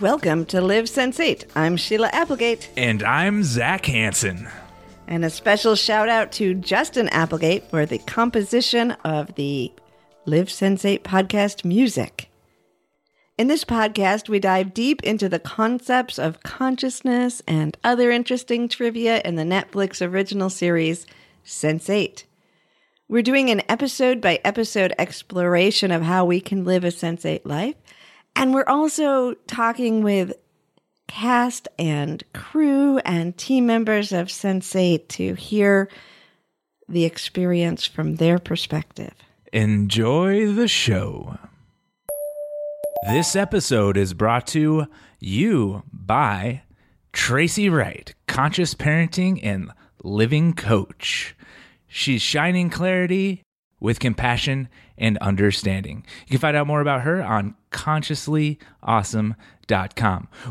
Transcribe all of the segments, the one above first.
Welcome to Live Sense8. I'm Sheila Applegate. And I'm Zac Hansen. And a special shout out to Justin Applegate for the composition of the Live Sense8 podcast music. In this podcast, we dive deep into the concepts of consciousness and other interesting trivia in the Netflix original series Sense8. We're doing an episode by episode exploration of how we can live a sensate life. And we're also talking with cast and crew and team members of Sense8 to hear the experience from their perspective. Enjoy the show. This episode is brought to you by Tracy Wright, conscious parenting and living coach. She's shining clarity with compassion and understanding. You can find out more about her on consciouslyawesome.com.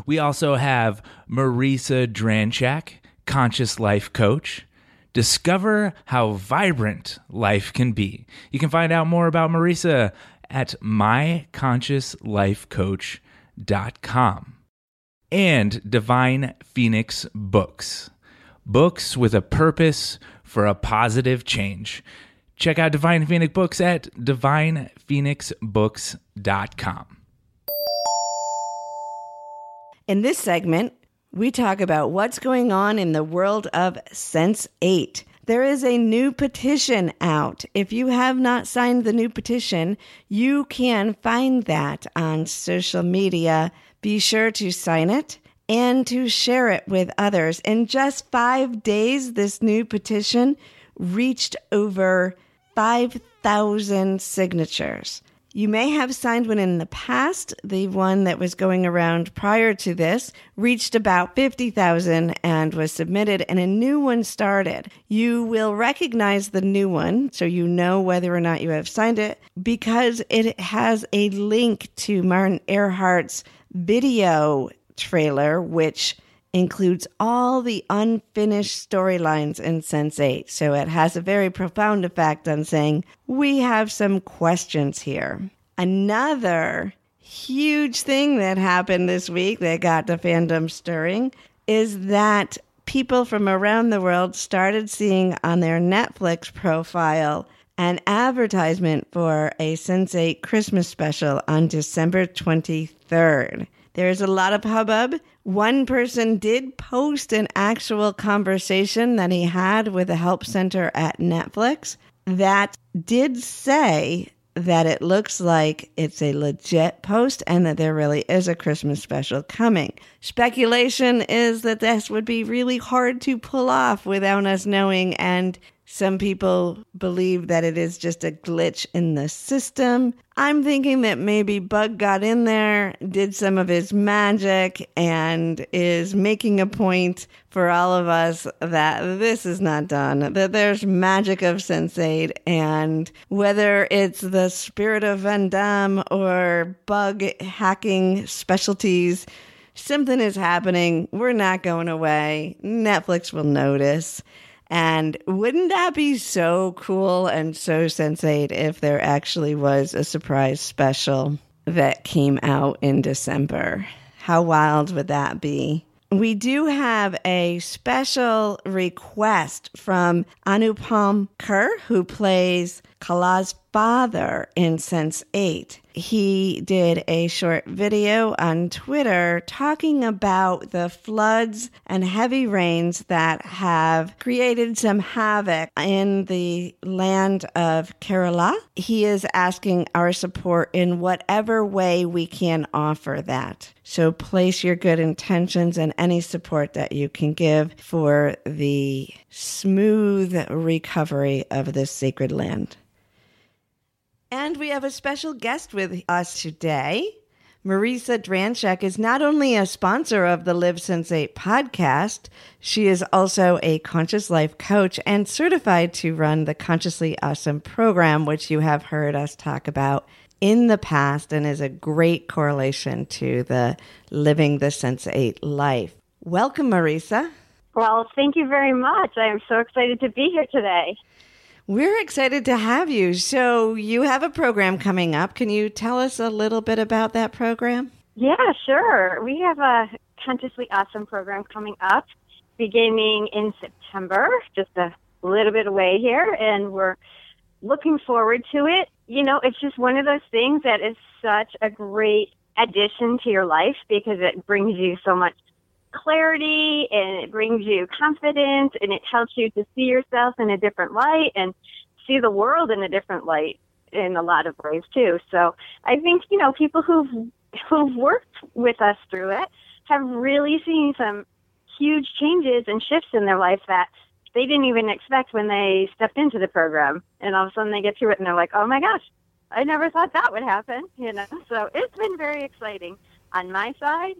We also have Marisa Dranchak, conscious life coach. Discover how vibrant life can be. You can find out more about Marisa at myconsciouslifecoach.com. And Divine Phoenix Books. Books with a purpose for a positive change. Check out Divine Phoenix Books at divinephoenixbooks.com. In this segment, we talk about what's going on in the world of Sense 8. There is a new petition out. If you have not signed the new petition, you can find that on social media. Be sure to sign it and to share it with others. In just five days, this new petition reached over 5,000 signatures. You may have signed one in the past. The one that was going around prior to this reached about 50,000 and was submitted, and a new one started. You will recognize the new one, so you know whether or not you have signed it, because it has a link to Martin Earhart's video trailer, which includes all the unfinished storylines in Sense8. So it has a very profound effect on saying, we have some questions here. Another huge thing that happened this week that got the fandom stirring is that people from around the world started seeing on their Netflix profile an advertisement for a Sense8 Christmas special on December 23rd. There's a lot of hubbub. One person did post an actual conversation that he had with the help center at Netflix that did say that it looks like it's a legit post and that there really is a Christmas special coming. Speculation is that this would be really hard to pull off without us knowing and some people believe that it is just a glitch in the system. I'm thinking that maybe Bug got in there, did some of his magic, and is making a point for all of us that this is not done, that there's magic of Sense8, and whether it's the spirit of Van Damme or bug hacking specialties, something is happening. We're not going away. Netflix will notice. And wouldn't that be so cool and so Sense8 if there actually was a surprise special that came out in December? How wild would that be? We do have a special request from Anupam Kher, who plays Kala's father in Sense8 he did a short video on Twitter talking about the floods and heavy rains that have created some havoc in the land of Kerala. He is asking our support in whatever way we can offer that. So place your good intentions and any support that you can give for the smooth recovery of this sacred land. And we have a special guest with us today. Marisa Dranchek is not only a sponsor of the Live Sense8 podcast, she is also a conscious life coach and certified to run the Consciously Awesome program, which you have heard us talk about in the past and is a great correlation to the living the Sense8 life. Welcome, Marisa. Well, thank you very much. I am so excited to be here today. We're excited to have you. So, you have a program coming up. Can you tell us a little bit about that program? Yeah, sure. We have a Consciously Awesome program coming up beginning in September, just a little bit away here, and we're looking forward to it. You know, it's just one of those things that is such a great addition to your life because it brings you so much clarity and it brings you confidence and it helps you to see yourself in a different light and see the world in a different light in a lot of ways too. So I think, you know, people who've who've worked with us through it have really seen some huge changes and shifts in their life that they didn't even expect when they stepped into the program. And all of a sudden they get through it and they're like, Oh my gosh, I never thought that would happen, you know. So it's been very exciting on my side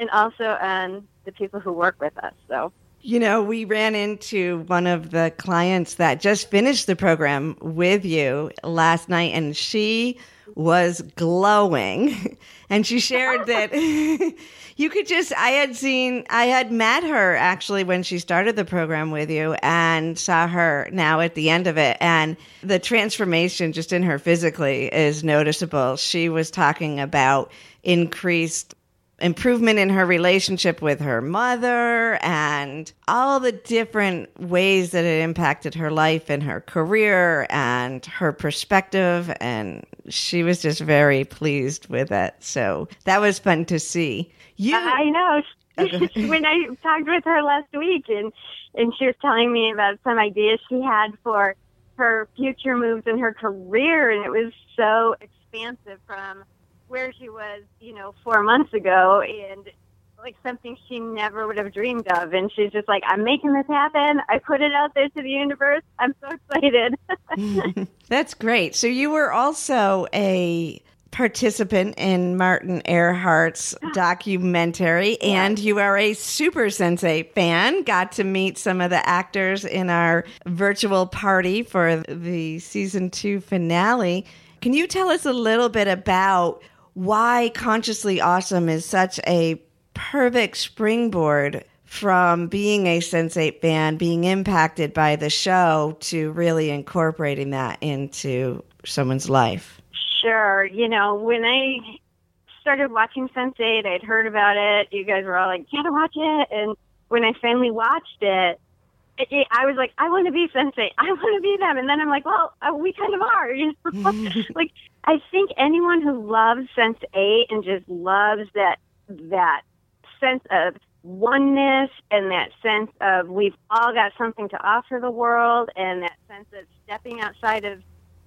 and also on the people who work with us. So you know, we ran into one of the clients that just finished the program with you last night, and she was glowing. And she shared that you could just, I had seen, I had met her actually when she started the program with you and saw her now at the end of it. And the transformation just in her physically is noticeable. She was talking about increased improvement in her relationship with her mother and all the different ways that it impacted her life and her career and her perspective. And she was just very pleased with it. So that was fun to see. You, I know. Oh, when I talked with her last week and, and she was telling me about some ideas she had for her future moves in her career, and it was so expansive from where she was, you know, four months ago and like something she never would have dreamed of. And she's just like, I'm making this happen. I put it out there to the universe. I'm so excited. That's great. So you were also a participant in Martin Earhart's documentary, and you are a Super Sense8 fan. Got to meet some of the actors in our virtual party for the season two finale. Can you tell us a little bit about why Consciously Awesome is such a perfect springboard from being a Sense8 fan, being impacted by the show, to really incorporating that into someone's life? Sure. You know, when I started watching Sense8, I'd heard about it. You guys were all like, can't watch it? And when I finally watched it, I was like, I want to be Sense8. I want to be them. And then I'm like, well, uh, we kind of are. Like, I think anyone who loves Sense Eight and just loves that that sense of oneness and that sense of we've all got something to offer the world and that sense of stepping outside of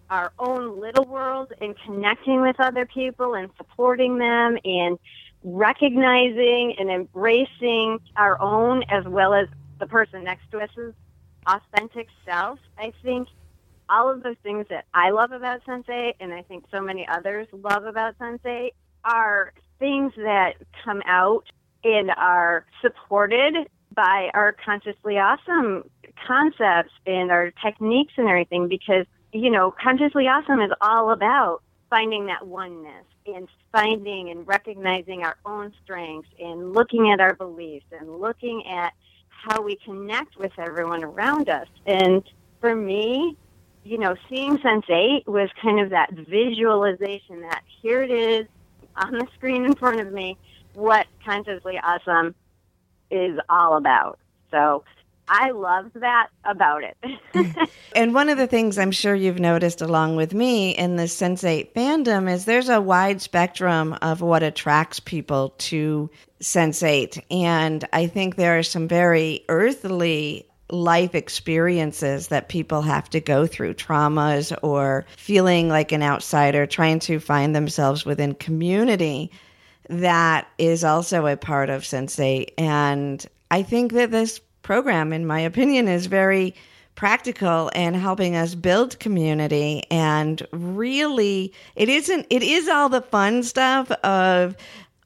our own little world and connecting with other people and supporting them and recognizing and embracing our own as well as the person next to us's authentic self. I think all of those things that I love about Sense8 and I think so many others love about Sense8 are things that come out and are supported by our consciously awesome concepts and our techniques and everything because, you know, consciously awesome is all about finding that oneness and finding and recognizing our own strengths and looking at our beliefs and looking at how we connect with everyone around us. And for me, you know, seeing Sense8 was kind of that visualization that here it is on the screen in front of me, what Consciously Awesome is all about. So I loved that about it. and one of the things I'm sure you've noticed along with me in the Sense8 fandom is there's a wide spectrum of what attracts people to Sense8. And I think there are some very earthly life experiences that people have to go through, traumas or feeling like an outsider, trying to find themselves within community. That is also a part of Sense8. And I think that this program, in my opinion, is very practical in helping us build community and really it isn't it is all the fun stuff of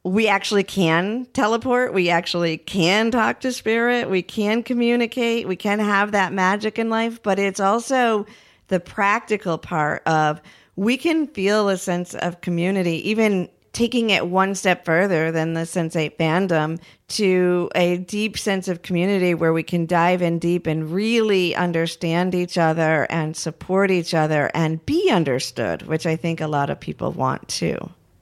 we actually can teleport. We actually can talk to spirit. We can communicate. We can have that magic in life, but it's also the practical part of we can feel a sense of community, even taking it one step further than the Sense8 fandom to a deep sense of community where we can dive in deep and really understand each other and support each other and be understood, which I think a lot of people want too.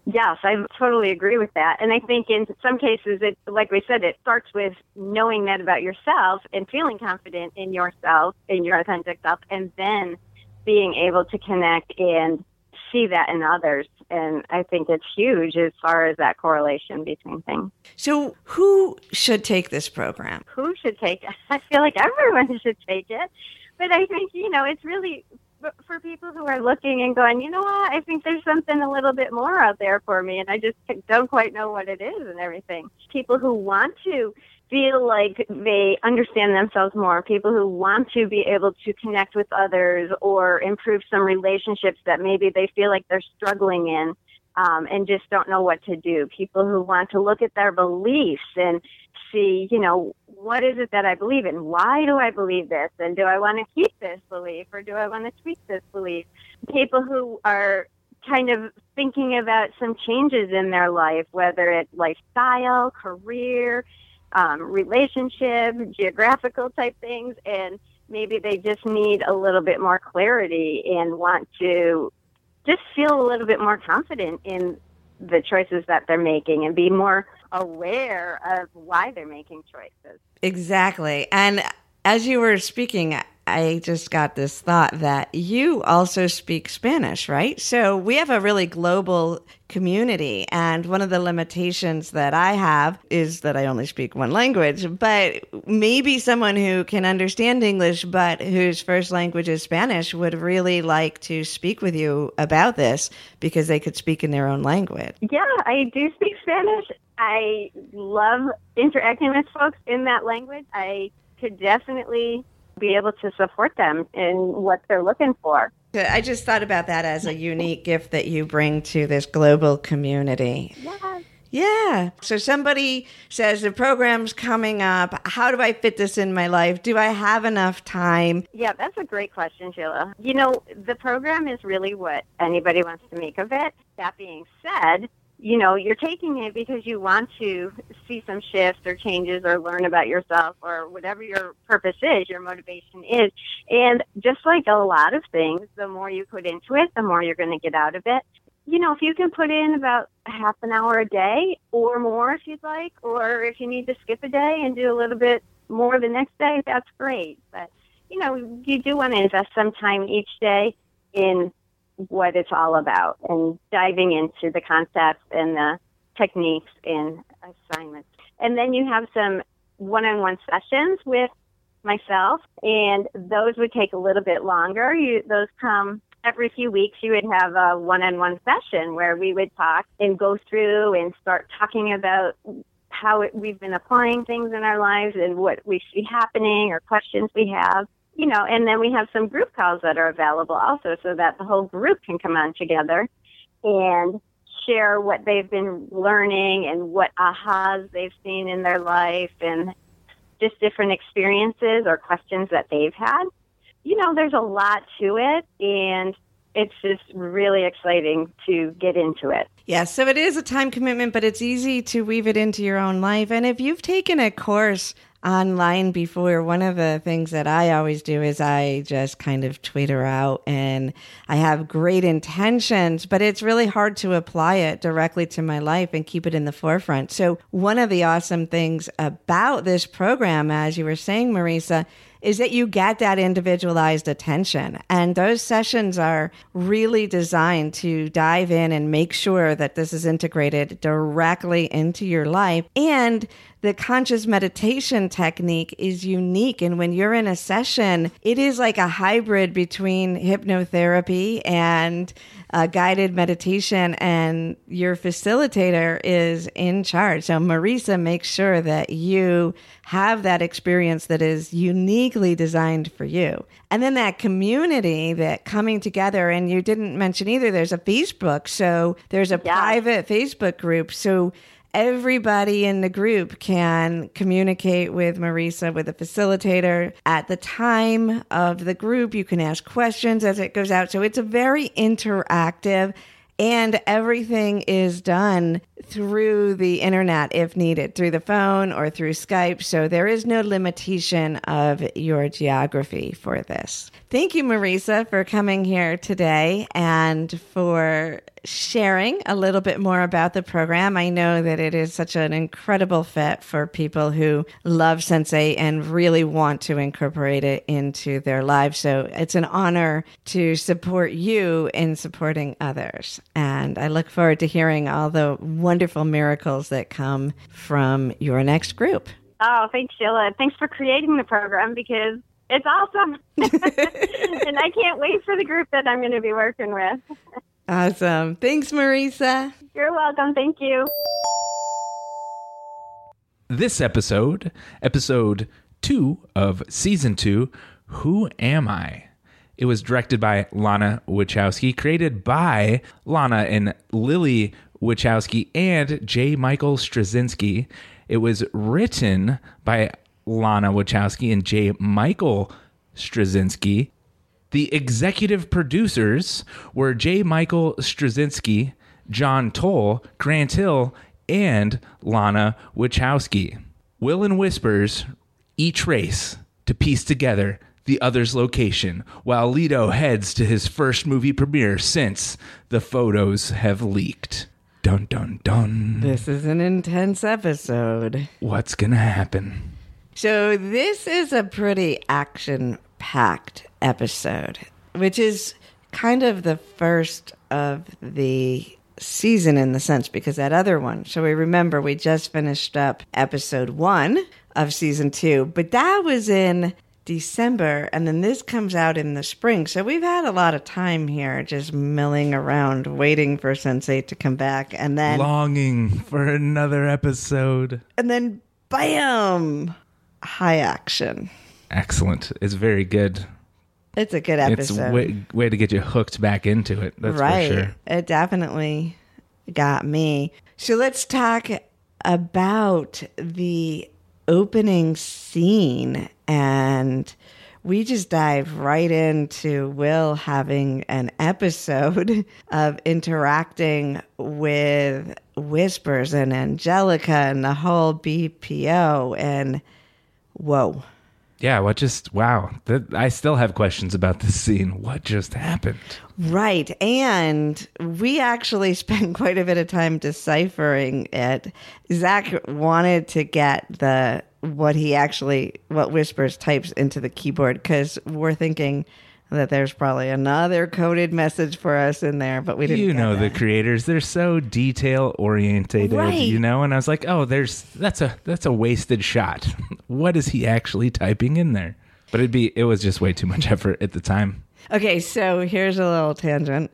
Yes, I totally agree with that. And I think in some cases, it, like we said, it starts with knowing that about yourself and feeling confident in yourself, in your authentic self, and then being able to connect and see that in others. And I think it's huge as far as that correlation between things. So, who should take this program? Who should take it? I feel like everyone should take it. But I think, you know, it's really for people who are looking and going, you know what, I think there's something a little bit more out there for me, and I just don't quite know what it is and everything. People who want to feel like they understand themselves more, people who want to be able to connect with others or improve some relationships that maybe they feel like they're struggling in um, and just don't know what to do, people who want to look at their beliefs and see, you know, what is it that I believe in? Why do I believe this? And do I want to keep this belief or do I want to tweak this belief? People who are kind of thinking about some changes in their life, whether it's lifestyle, career, um, relationship, geographical type things, and maybe they just need a little bit more clarity and want to just feel a little bit more confident in the choices that they're making and be more aware of why they're making choices. Exactly. And as you were speaking, I just got this thought that you also speak Spanish, right? So we have a really global community. And one of the limitations that I have is that I only speak one language. But maybe someone who can understand English, but whose first language is Spanish, would really like to speak with you about this because they could speak in their own language. Yeah, I do speak Spanish. I love interacting with folks in that language. I could definitely be able to support them in what they're looking for. I just thought about that as a unique gift that you bring to this global community. Yeah. Yeah. So somebody says the program's coming up. How do I fit this in my life? Do I have enough time? Yeah, that's a great question, Sheila. You know, the program is really what anybody wants to make of it. That being said, you know, you're taking it because you want to see some shifts or changes or learn about yourself or whatever your purpose is, your motivation is. And just like a lot of things, the more you put into it, the more you're going to get out of it. You know, if you can put in about half an hour a day or more if you'd like, or if you need to skip a day and do a little bit more the next day, that's great. But, you know, you do want to invest some time each day in what it's all about and diving into the concepts and the techniques and assignments. And then you have some one-on-one sessions with myself, and those would take a little bit longer. You, those come every few weeks. You would have a one-on-one session where we would talk and go through and start talking about how it, we've been applying things in our lives and what we see happening or questions we have you know, and then we have some group calls that are available also so that the whole group can come on together and share what they've been learning and what ahas they've seen in their life and just different experiences or questions that they've had. You know, there's a lot to it and it's just really exciting to get into it. Yeah, so it is a time commitment, but it's easy to weave it into your own life. And if you've taken a course online before, one of the things that I always do is I just kind of Twitter out and I have great intentions, but it's really hard to apply it directly to my life and keep it in the forefront. So one of the awesome things about this program, as you were saying, Marisa, is that you get that individualized attention. And those sessions are really designed to dive in and make sure that this is integrated directly into your life. And the conscious meditation technique is unique. And when you're in a session, it is like a hybrid between hypnotherapy and uh, guided meditation, and your facilitator is in charge. So, Marisa makes sure that you have that experience that is uniquely designed for you. And then that community that coming together, and you didn't mention either, there's a Facebook. So there's a Yeah. private Facebook group. So everybody in the group can communicate with Marisa, with a facilitator. At the time of the group, you can ask questions as it goes out. So it's a very interactive and everything is done through the internet if needed, through the phone or through Skype. So there is no limitation of your geography for this. Thank you, Marisa, for coming here today and for sharing a little bit more about the program. I know that it is such an incredible fit for people who love Sense8 and really want to incorporate it into their lives. So it's an honor to support you in supporting others. And I look forward to hearing all the wonderful miracles that come from your next group. Oh, thanks, Sheila. Thanks for creating the program because it's awesome. and I can't wait for the group that I'm going to be working with. Awesome. Thanks, Marisa. You're welcome. Thank you. This episode, episode two of season two, Who Am I? It was directed by Lana Wachowski, created by Lana and Lily Wachowski and J. Michael Straczynski. It was written by Lana Wachowski and J. Michael Straczynski. The executive producers were J. Michael Straczynski, John Toll, Grant Hill, and Lana Wachowski. Will and Whispers each race to piece together the other's location while Lito heads to his first movie premiere since the photos have leaked. Dun dun dun. This is an intense episode. What's gonna happen? So, this is a pretty action packed episode, which is kind of the first of the season in the sense because that other one. So, we remember we just finished up episode one of season two, but that was in December, and then this comes out in the spring. So, we've had a lot of time here just milling around waiting for Sense8 to come back, and then Longing for another episode. and then bam, high action. Excellent. It's very good. It's a good It's episode. way, way to get you hooked back into it. That's right. for sure. It definitely got me. So let's talk about the opening scene and we just dive right into Will having an episode of interacting with Whispers and Angelica and the whole BPO and whoa. Yeah, what just wow. That, I still have questions about this scene. What just happened? Right. And we actually spent quite a bit of time deciphering it. Zac wanted to get the what he actually what whispers types into the keyboard because we're thinking that there's probably another coded message for us in there, but we didn't. You know the creators, they're so detail orientated, Right. you know, and I was like, "Oh, there's that's a that's a wasted shot. what is he actually typing in there?" But it'd be it was just way too much effort at the time. Okay, so here's a little tangent.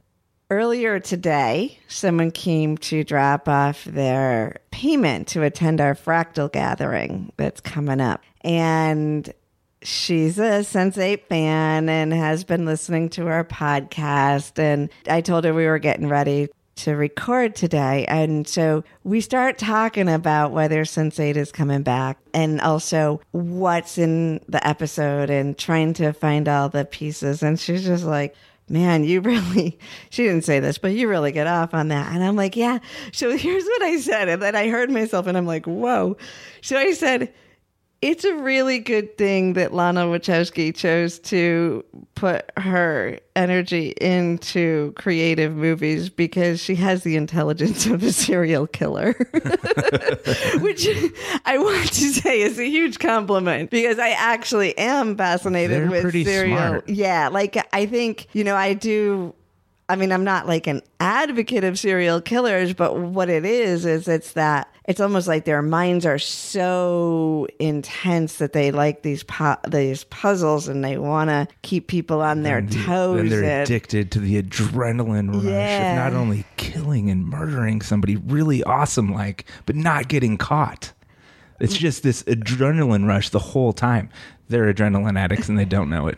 Earlier today, someone came to drop off their payment to attend our fractal gathering that's coming up. And she's a Sense8 fan and has been listening to our podcast. And I told her we were getting ready to record today. And so we start talking about whether Sense8 is coming back and also what's in the episode and trying to find all the pieces. And she's just like, Man, you really, she didn't say this, but you really get off on that. And I'm like, yeah. So here's what I said. And then I heard myself and I'm like, whoa. So I said, it's a really good thing that Lana Wachowski chose to put her energy into creative movies because she has the intelligence of a serial killer. Which I want to say is a huge compliment because I actually am fascinated They're with serial. smart. Yeah, like I think, you know, I do I mean, I'm not like an advocate of serial killers, but what it is is it's that it's almost like their minds are so intense that they like these pu- these puzzles and they want to keep people on their toes. And they're and- addicted to the adrenaline rush Yeah. of not only killing and murdering somebody really awesome like, but not getting caught. It's just this adrenaline rush the whole time. they're adrenaline addicts and they don't know it.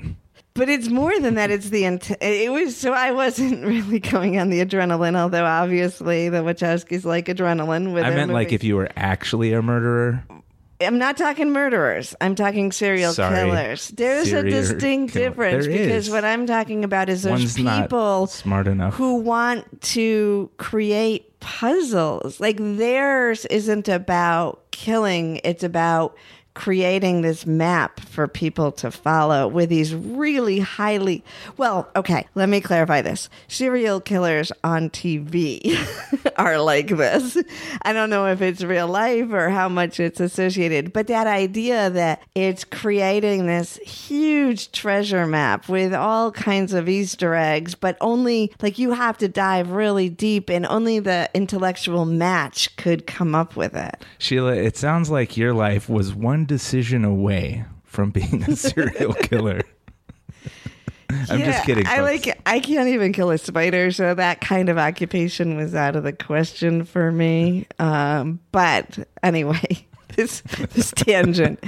But it's more than that. It's the int- it was so I wasn't really going on the adrenaline, although obviously the Wachowskis like adrenaline. With I meant like if you were actually a murderer. I'm not talking murderers. I'm talking serial Sorry. killers. There's a distinct killer. difference There because is. what I'm talking about is those One's people smart enough. who want to create puzzles. Like theirs isn't about killing, it's about creating this map for people to follow with these really highly well okay let me clarify this. Serial killers on tv are like this. I don't know if it's real life or how much it's associated but that idea that it's creating this huge treasure map with all kinds of easter eggs but only like you have to dive really deep and only the intellectual match could come up with it. Sheila, it sounds like your life was one decision away from being a serial killer. I'm Yeah, just kidding. I like. I can't even kill a spider, so that kind of occupation was out of the question for me. Um, but anyway, this this tangent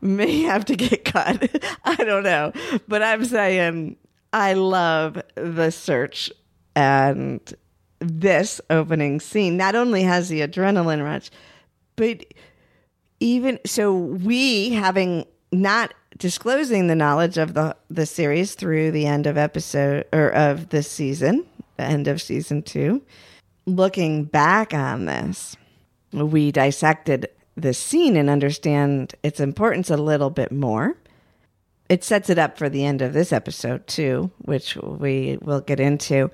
may have to get cut. I don't know, but I'm saying I love the search and this opening scene. Not only has the adrenaline rush, but even so we having not disclosing the knowledge of the the series through the end of episode or of this season the end of season 2 looking back on this we dissected the scene and understand its importance a little bit more. It sets it up for the end of this episode too which we will get into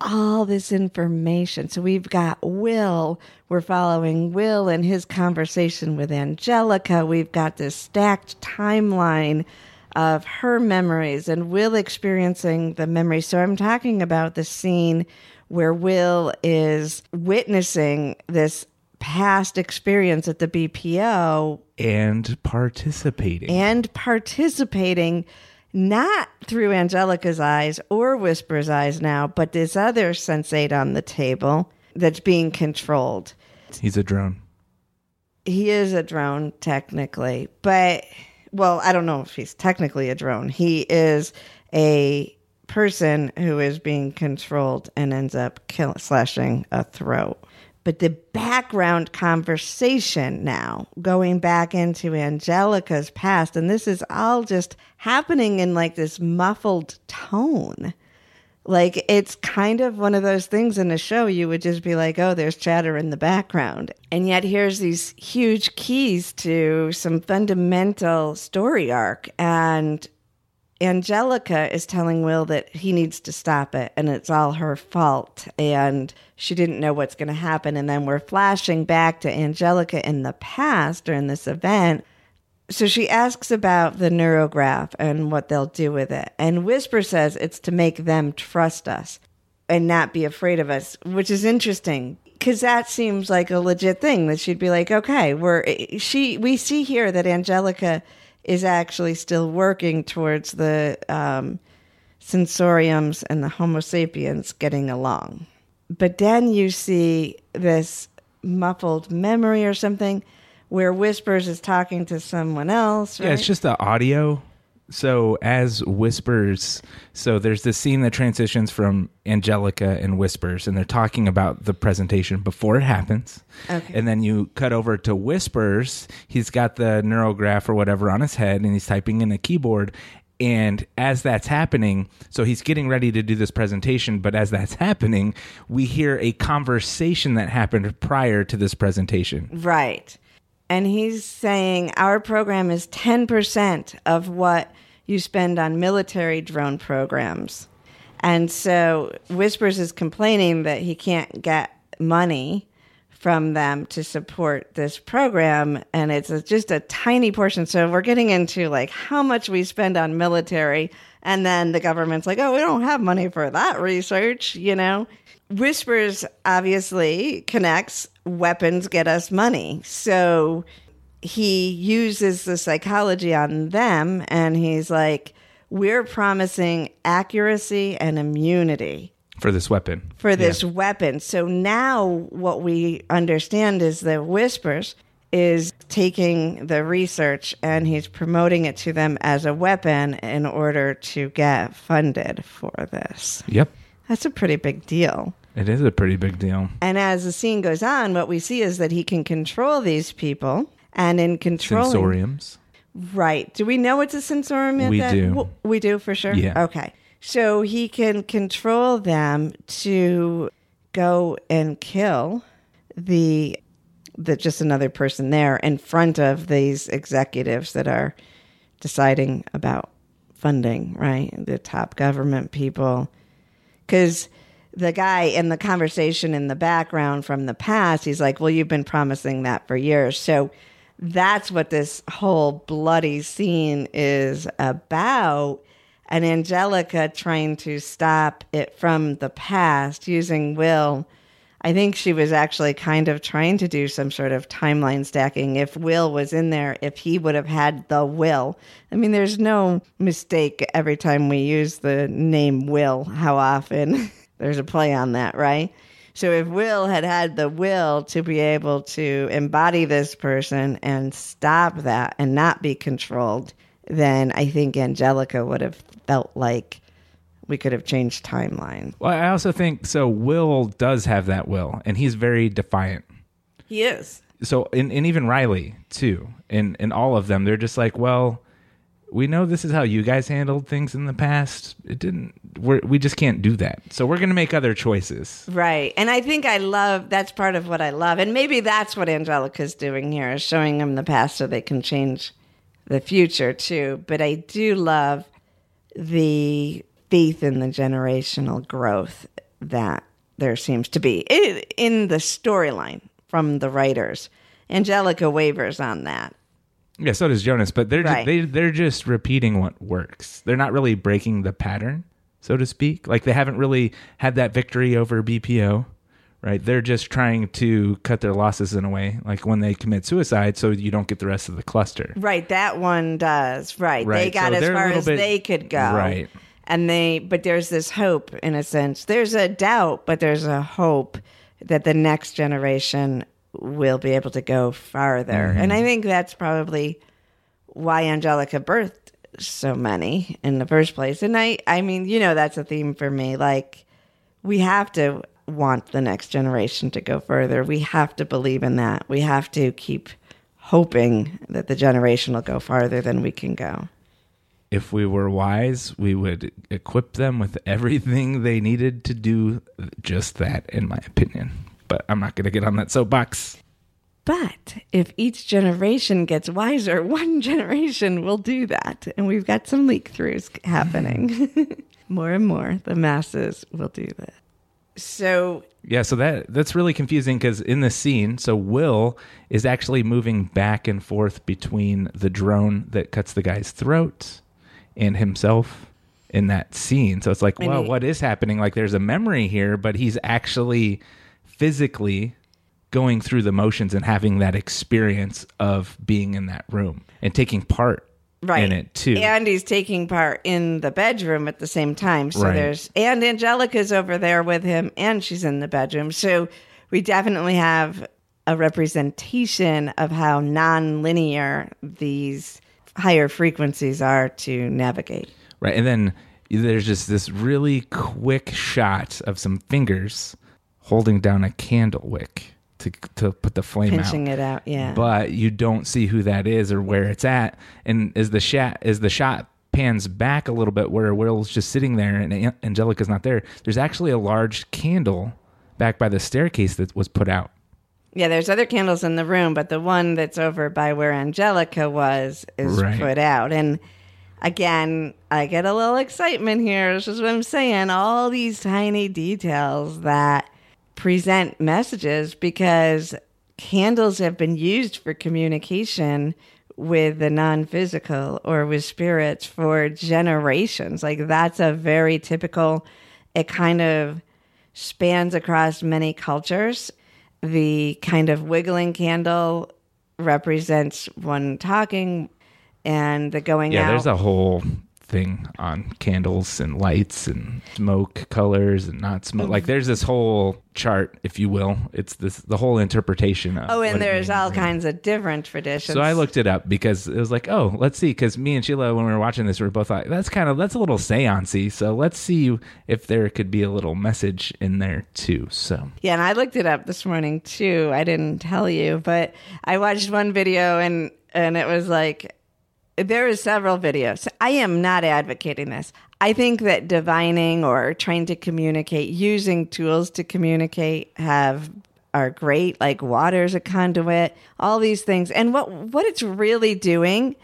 all this information. So we've got Will. We're following Will and his conversation with Angelica. We've got this stacked timeline of her memories and Will experiencing the memories. So I'm talking about the scene where Will is witnessing this past experience at the BPO and participating. and participating not through Angelica's eyes or Whisper's eyes now, but this other sensate on the table that's being controlled. He's a drone. He is a drone, technically, but well, I don't know if he's technically a drone. He is a person who is being controlled and ends up kill- slashing a throat. But the background conversation now, going back into Angelica's past, and this is all just happening in like this muffled tone. Like it's kind of one of those things in a show you would just be like, oh, there's chatter in the background. And yet here's these huge keys to some fundamental story arc. And Angelica is telling Will that he needs to stop it and it's all her fault and she didn't know what's going to happen. And then we're flashing back to Angelica in the past during this event. So she asks about the neurograph and what they'll do with it. And Whisper says it's to make them trust us and not be afraid of us, which is interesting because that seems like a legit thing that she'd be like, okay, we're she. We see here that Angelica is actually still working towards the um, sensoriums and the Homo sapiens getting along. But then you see this muffled memory or something where Whispers is talking to someone else. Yeah, it's just the audio. So as whispers, so there's this scene that transitions from Angelica and whispers, and they're talking about the presentation before it happens. Okay. And then you cut over to whispers. He's got the neurograph or whatever on his head, and he's typing in a keyboard. And as that's happening, so he's getting ready to do this presentation, but as that's happening, we hear a conversation that happened prior to this presentation. Right. And he's saying our program is 10% of what you spend on military drone programs. And so Whispers is complaining that he can't get money from them to support this program. And it's a, just a tiny portion. So we're getting into like how much we spend on military. And then the government's like, oh, we don't have money for that research, you know? Whispers obviously connects weapons get us money. So he uses the psychology on them and he's like, we're promising accuracy and immunity For this weapon. for this weapon. So now what we understand is that Whispers is taking the research and he's promoting it to them as a weapon in order to get funded for this. Yep. That's a pretty big deal. It is a pretty big deal. And as the scene goes on, what we see is that he can control these people. And in controlling, Sensoriums. right? Do we know it's a sensorium? We that- do. We do for sure. Yeah. Okay. So he can control them to go and kill the the just another person there in front of these executives that are deciding about funding, right? The top government people. Because the guy in the conversation in the background from the past, he's like, Well, you've been promising that for years. So that's what this whole bloody scene is about. And Angelica trying to stop it from the past using Will. I think she was actually kind of trying to do some sort of timeline stacking. If Will was in there, if he would have had the will. I mean, there's no mistake every time we use the name Will, how often there's a play on that, right? So if Will had had the will to be able to embody this person and stop that and not be controlled, then I think Angelica would have felt like we could have changed timeline. Well, I also think so. Will does have that will, and he's very defiant. He is. So, and, and even Riley too, and and all of them, they're just like, well, we know this is how you guys handled things in the past. It didn't. We're, we just can't do that. So we're gonna make other choices. Right. And I think I love that's part of what I love. And maybe that's what Angelica's doing here is showing them the past so they can change the future too. But I do love the faith in the generational growth that there seems to be in the storyline from the writers. Angelica wavers on that. Yeah, so does Jonas, but they're Right. just, they they're just repeating what works. They're not really breaking the pattern, so to speak. Like they haven't really had that victory over BPO, right? They're just trying to cut their losses in a way, like when they commit suicide, so you don't get the rest of the cluster. Right, that one does. Right. They got so as far as bit- they could go. Right. And they but there's this hope in a sense. There's a doubt, but there's a hope that the next generation will be able to go farther. Mm-hmm. And I think that's probably why Angelica birthed so many in the first place. And I I mean, you know that's a theme for me. Like we have to want the next generation to go further. We have to believe in that. We have to keep hoping that the generation will go farther than we can go. If we were wise, we would equip them with everything they needed to do just that, in my opinion. But I'm not going to get on that soapbox. But if each generation gets wiser, one generation will do that. And we've got some leak throughs happening. more and more, the masses will do that. So, Yeah, so that that's really confusing because in the scene, so Will is actually moving back and forth between the drone that cuts the guy's throat and himself in that scene. So it's like, well, what is happening? Like there's a memory here, but he's actually physically going through the motions and having that experience of being in that room and taking part right. in it too. And he's taking part in the bedroom at the same time. So Right. there's, and Angelica's over there with him and she's in the bedroom. So we definitely have a representation of how non-linear these higher frequencies are to navigate. Right. And then there's just this really quick shot of some fingers holding down a candle wick to, to put the flame Pinching out. it out, yeah. But you don't see who that is or where it's at. And as the shot as the shot pans back a little bit where Will's just sitting there and Angelica's not there, there's actually a large candle back by the staircase that was put out. Yeah, there's other candles in the room, but the one that's over by where Angelica was is Right. put out. And again, I get a little excitement here. This is what I'm saying. All these tiny details that present messages because candles have been used for communication with the non physical or with spirits for generations. Like, that's a very typical, it kind of spans across many cultures. The kind of wiggling candle represents one talking, and the going Yeah, out. Yeah, there's a whole thing on candles and lights and smoke colors and not smoke. Like mm-hmm. there's this whole chart, if you will. It's this the whole interpretation of. Oh, and there's all kinds of different traditions. So I looked it up because it was like, oh, let's see. Because me and Sheila, when we were watching this, we were both like, that's kind of that's a little seancey. So let's see if there could be a little message in there too. So Yeah, and I looked it up this morning too. I didn't tell you, but I watched one video and and it was like there is several videos. I am not advocating this. I think that divining or trying to communicate using tools to communicate have are great like water's a conduit, all these things. And what what it's really doing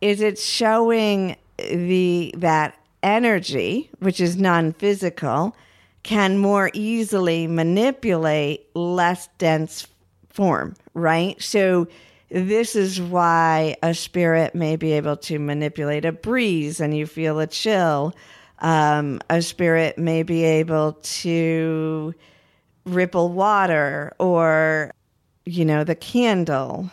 is it's showing the that energy, which is non-physical, can more easily manipulate less dense form, right? So this is why a spirit may be able to manipulate a breeze and you feel a chill. Um, a spirit may be able to ripple water or, you know, the candle.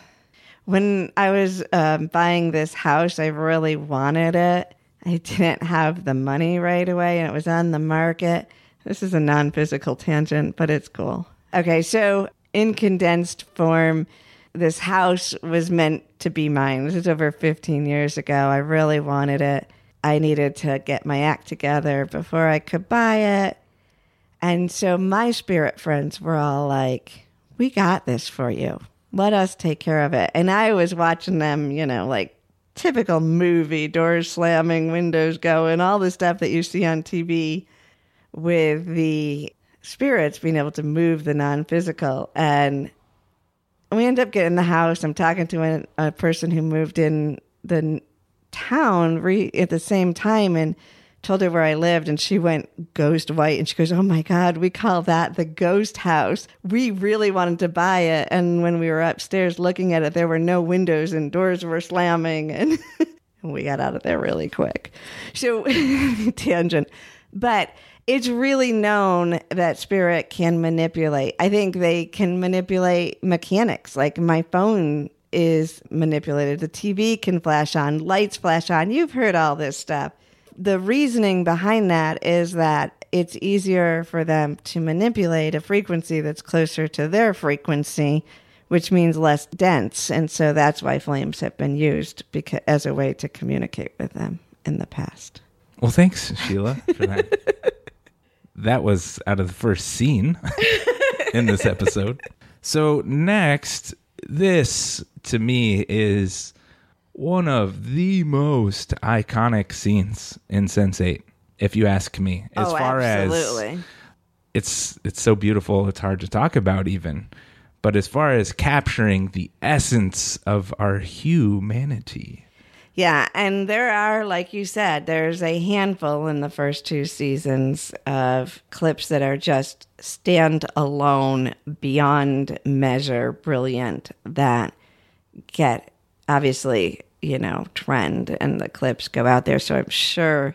When I was um, buying this house, I really wanted it. I didn't have the money right away and it was on the market. This is a non physical tangent, but it's cool. Okay, so in condensed form, this house was meant to be mine. This is over 15 years ago. I really wanted it. I needed to get my act together before I could buy it. And so my spirit friends were all like, We got this for you. Let us take care of it. And I was watching them, you know, like typical movie doors slamming, windows going, all the stuff that you see on TV with the spirits being able to move the non physical. And we end up getting the house. I'm talking to a, a person who moved in the town re- at the same time and told her where I lived, and she went ghost white. And she goes, Oh my God, we call that the ghost house. We really wanted to buy it. And when we were upstairs looking at it, there were no windows and doors were slamming. And we got out of there really quick. So, tangent. But it's really known that spirit can manipulate. I think they can manipulate mechanics. Like my phone is manipulated, the TV can flash on, lights flash on. You've heard all this stuff. The reasoning behind that is that it's easier for them to manipulate a frequency that's closer to their frequency, which means less dense. And so that's why flames have been used because, as a way to communicate with them in the past. well, thanks Sheila for that. that was out of the first scene in this episode. So next, this to me is one of the most iconic scenes in Sense8, if you ask me. As oh, far absolutely. as it's it's so beautiful, it's hard to talk about even. But as far as capturing the essence of our humanity, Yeah, and there are, like you said, there's a handful in the first two seasons of clips that are just stand alone, beyond measure brilliant that get obviously, you know, trend and the clips go out there. So I'm sure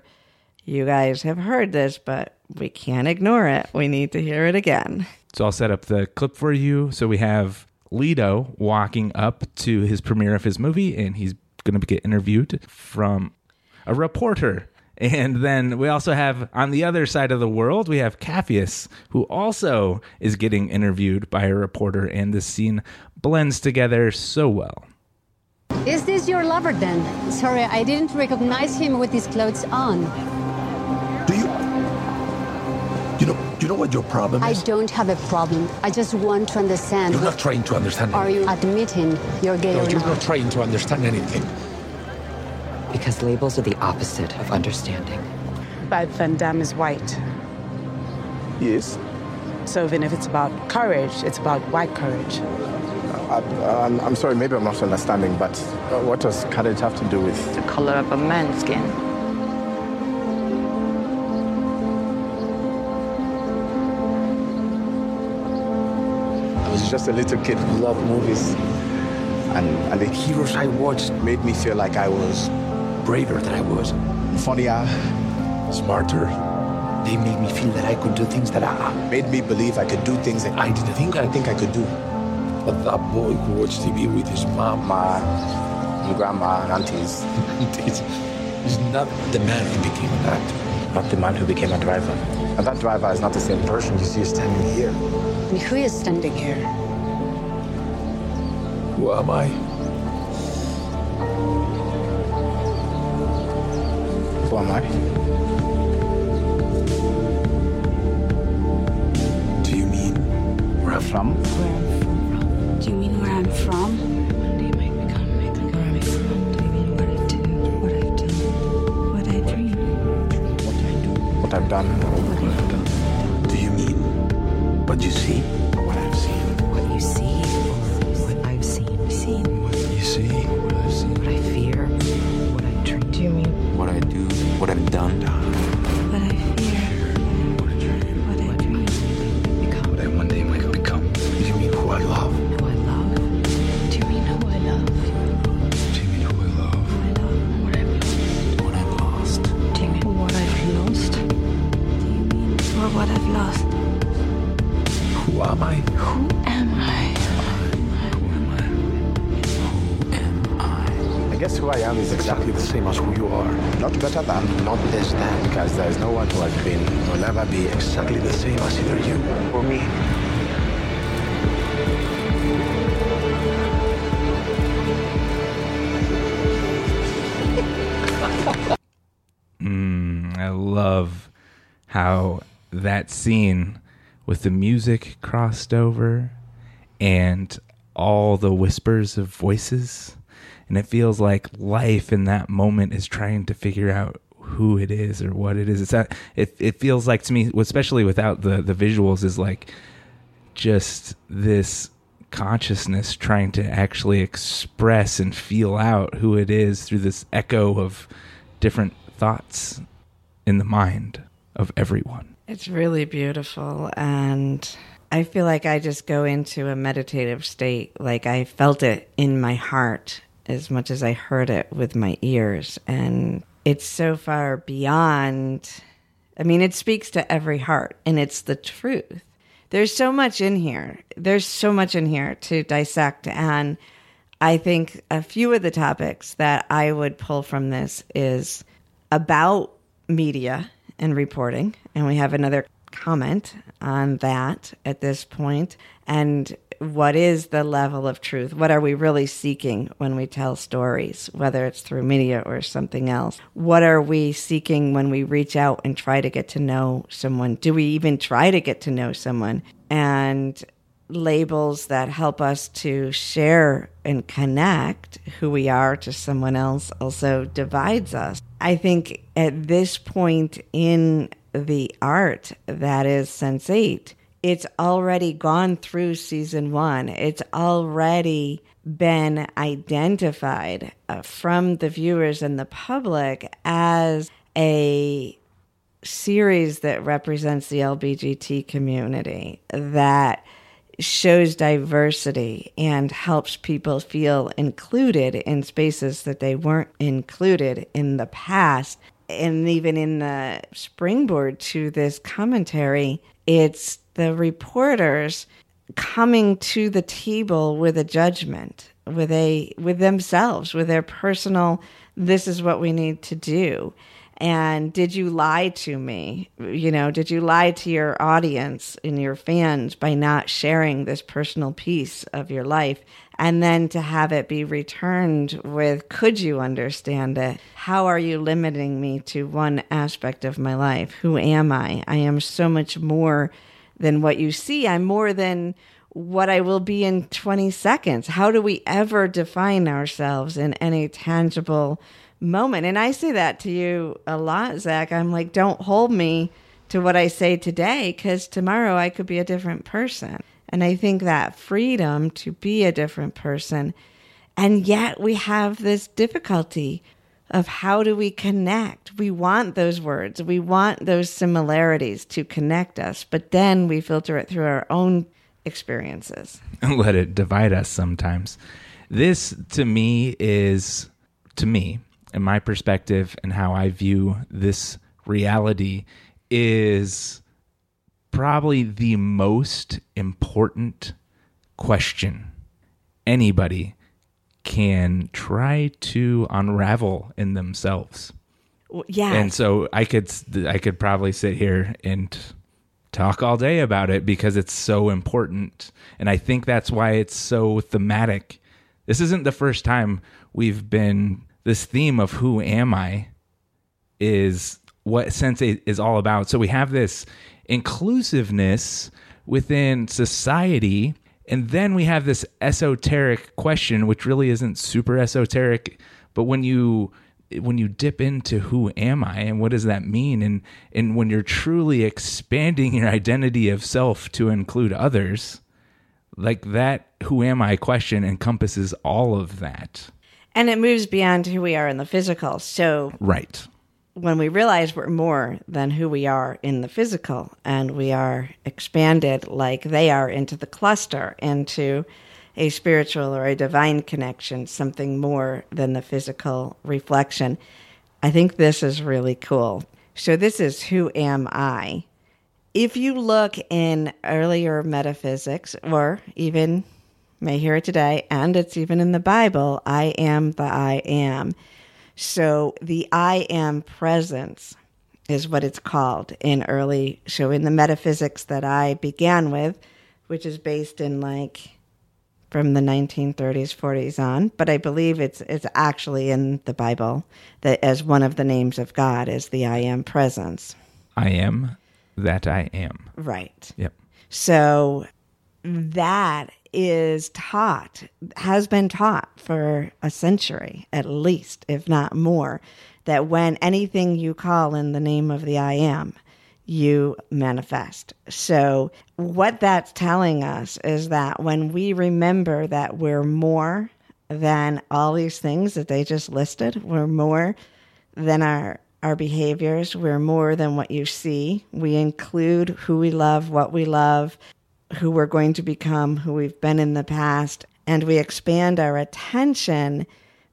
you guys have heard this, but we can't ignore it. We need to hear it again. So I'll set up the clip for you. So we have Lito walking up to his premiere of his movie, and he's going to get interviewed from a reporter. And then we also have on the other side of the world, we have Capheus, who also is getting interviewed by a reporter. And this scene blends together so well. Is this your lover then? Sorry, I didn't recognize him with his clothes on. Do you? You know, you know what your problem I don't have a problem. I just want to understand. You're not trying to understand. Are you admitting you're gay No, or you're not? not trying to understand anything. Because labels are the opposite of understanding. But Van Damme is white. Yes. So even if it's about courage, it's about white courage. I, I'm, I'm sorry, maybe I'm not understanding, but uh, what does courage have to do with. the color of a man's skin. Was just a little kid who loved movies. And, and the heroes I watched made me feel like I was Braver than I was, funnier, ah. smarter. They made me feel that I could do things that I, made me believe I could do things that I didn't think I I think I could do. But that boy who watched TV with his mom, My and grandma and aunties. He's not the man who became an actor. Not the man who became a driver. And that driver is not the same person you see standing here. And who is standing here? Who am I? Who am I? Do you mean where I'm From? Where I'm from. Do you mean where I'm from? One day might become where I'm from. Do you mean what I do, what I've done, what I dream, What I do, what I've done, what I've done, Do you mean what you see? Scene with the music crossed over and all the whispers of voices. And it feels like life in that moment is trying to figure out who it is or what it is. It's that it, it feels like to me, especially without the, the visuals, is like just this consciousness trying to actually express and feel out who it is through this echo of different thoughts in the mind of everyone. It's really beautiful. And I feel like I just go into a meditative state. Like I felt it in my heart as much as I heard it with my ears. And it's so far beyond, I mean, it speaks to every heart and it's the truth. There's so much in here. There's so much in here to dissect. And I think a few of the topics that I would pull from this is about media and reporting. And we have another comment on that at this point. And what is the level of truth? What are we really seeking when we tell stories, whether it's through media or something else? What are we seeking when we reach out and try to get to know someone? Do we even try to get to know someone? And labels that help us to share and connect who we are to someone else also divides us. I think at this point in the art that is Sense8, it's already gone through season one. It's already been identified uh, from the viewers and the public as a series that represents the LBGT community that shows diversity and helps people feel included in spaces that they weren't included in the past. And even in the springboard to this commentary, it's the reporters coming to the table with a judgment, with a with themselves, with their personal this is what we need to do. And did you lie to me? You know, did you lie to your audience and your fans by not sharing this personal piece of your life? And then to have it be returned with, could you understand it? How are you limiting me to one aspect of my life? Who am I? I am so much more than what you see. I'm more than what I will be in 20 seconds. How do we ever define ourselves in any tangible moment. And I say that to you a lot, Zac. I'm like, don't hold me to what I say today because tomorrow I could be a different person. And I think that freedom to be a different person. And yet we have this difficulty of how do we connect? We want those words, we want those similarities to connect us, but then we filter it through our own experiences. and let it divide us sometimes. This to me is to me and my perspective and how I view this reality is probably the most important question anybody can try to unravel in themselves. Yes. And so I could I could probably sit here and talk all day about it because it's so important. And I think that's why it's so thematic. This isn't the first time we've been this theme of who am I is what Sense8 is all about. So we have this inclusiveness within society. And then we have this esoteric question, which really isn't super esoteric, but when you when you dip into who am I and what does that mean and and when you're truly expanding your identity of self to include others, like that who am I question encompasses all of that. And it moves beyond who we are in the physical. So Right. when we realize we're more than who we are in the physical and we are expanded like they are into the cluster, into a spiritual or a divine connection, something more than the physical reflection. I think this is really cool. So, this is Who Am I? If you look in earlier metaphysics, or even may hear it today, and it's even in the Bible, I am the I am. So the I am presence is what it's called in early, so in the metaphysics that I began with, which is based in like from the 1930s, 40s on, but I believe it's it's actually in the Bible that as one of the names of God is the I am presence. I am that I am. Right. Yep. So that is taught, has been taught for a century at least, if not more, that when anything you call in the name of the I am, you manifest. So, what that's telling us is that when we remember that we're more than all these things that they just listed, we're more than our our behaviors. We're more than what you see. We include who we love, what we love, who we're going to become, who we've been in the past, and we expand our attention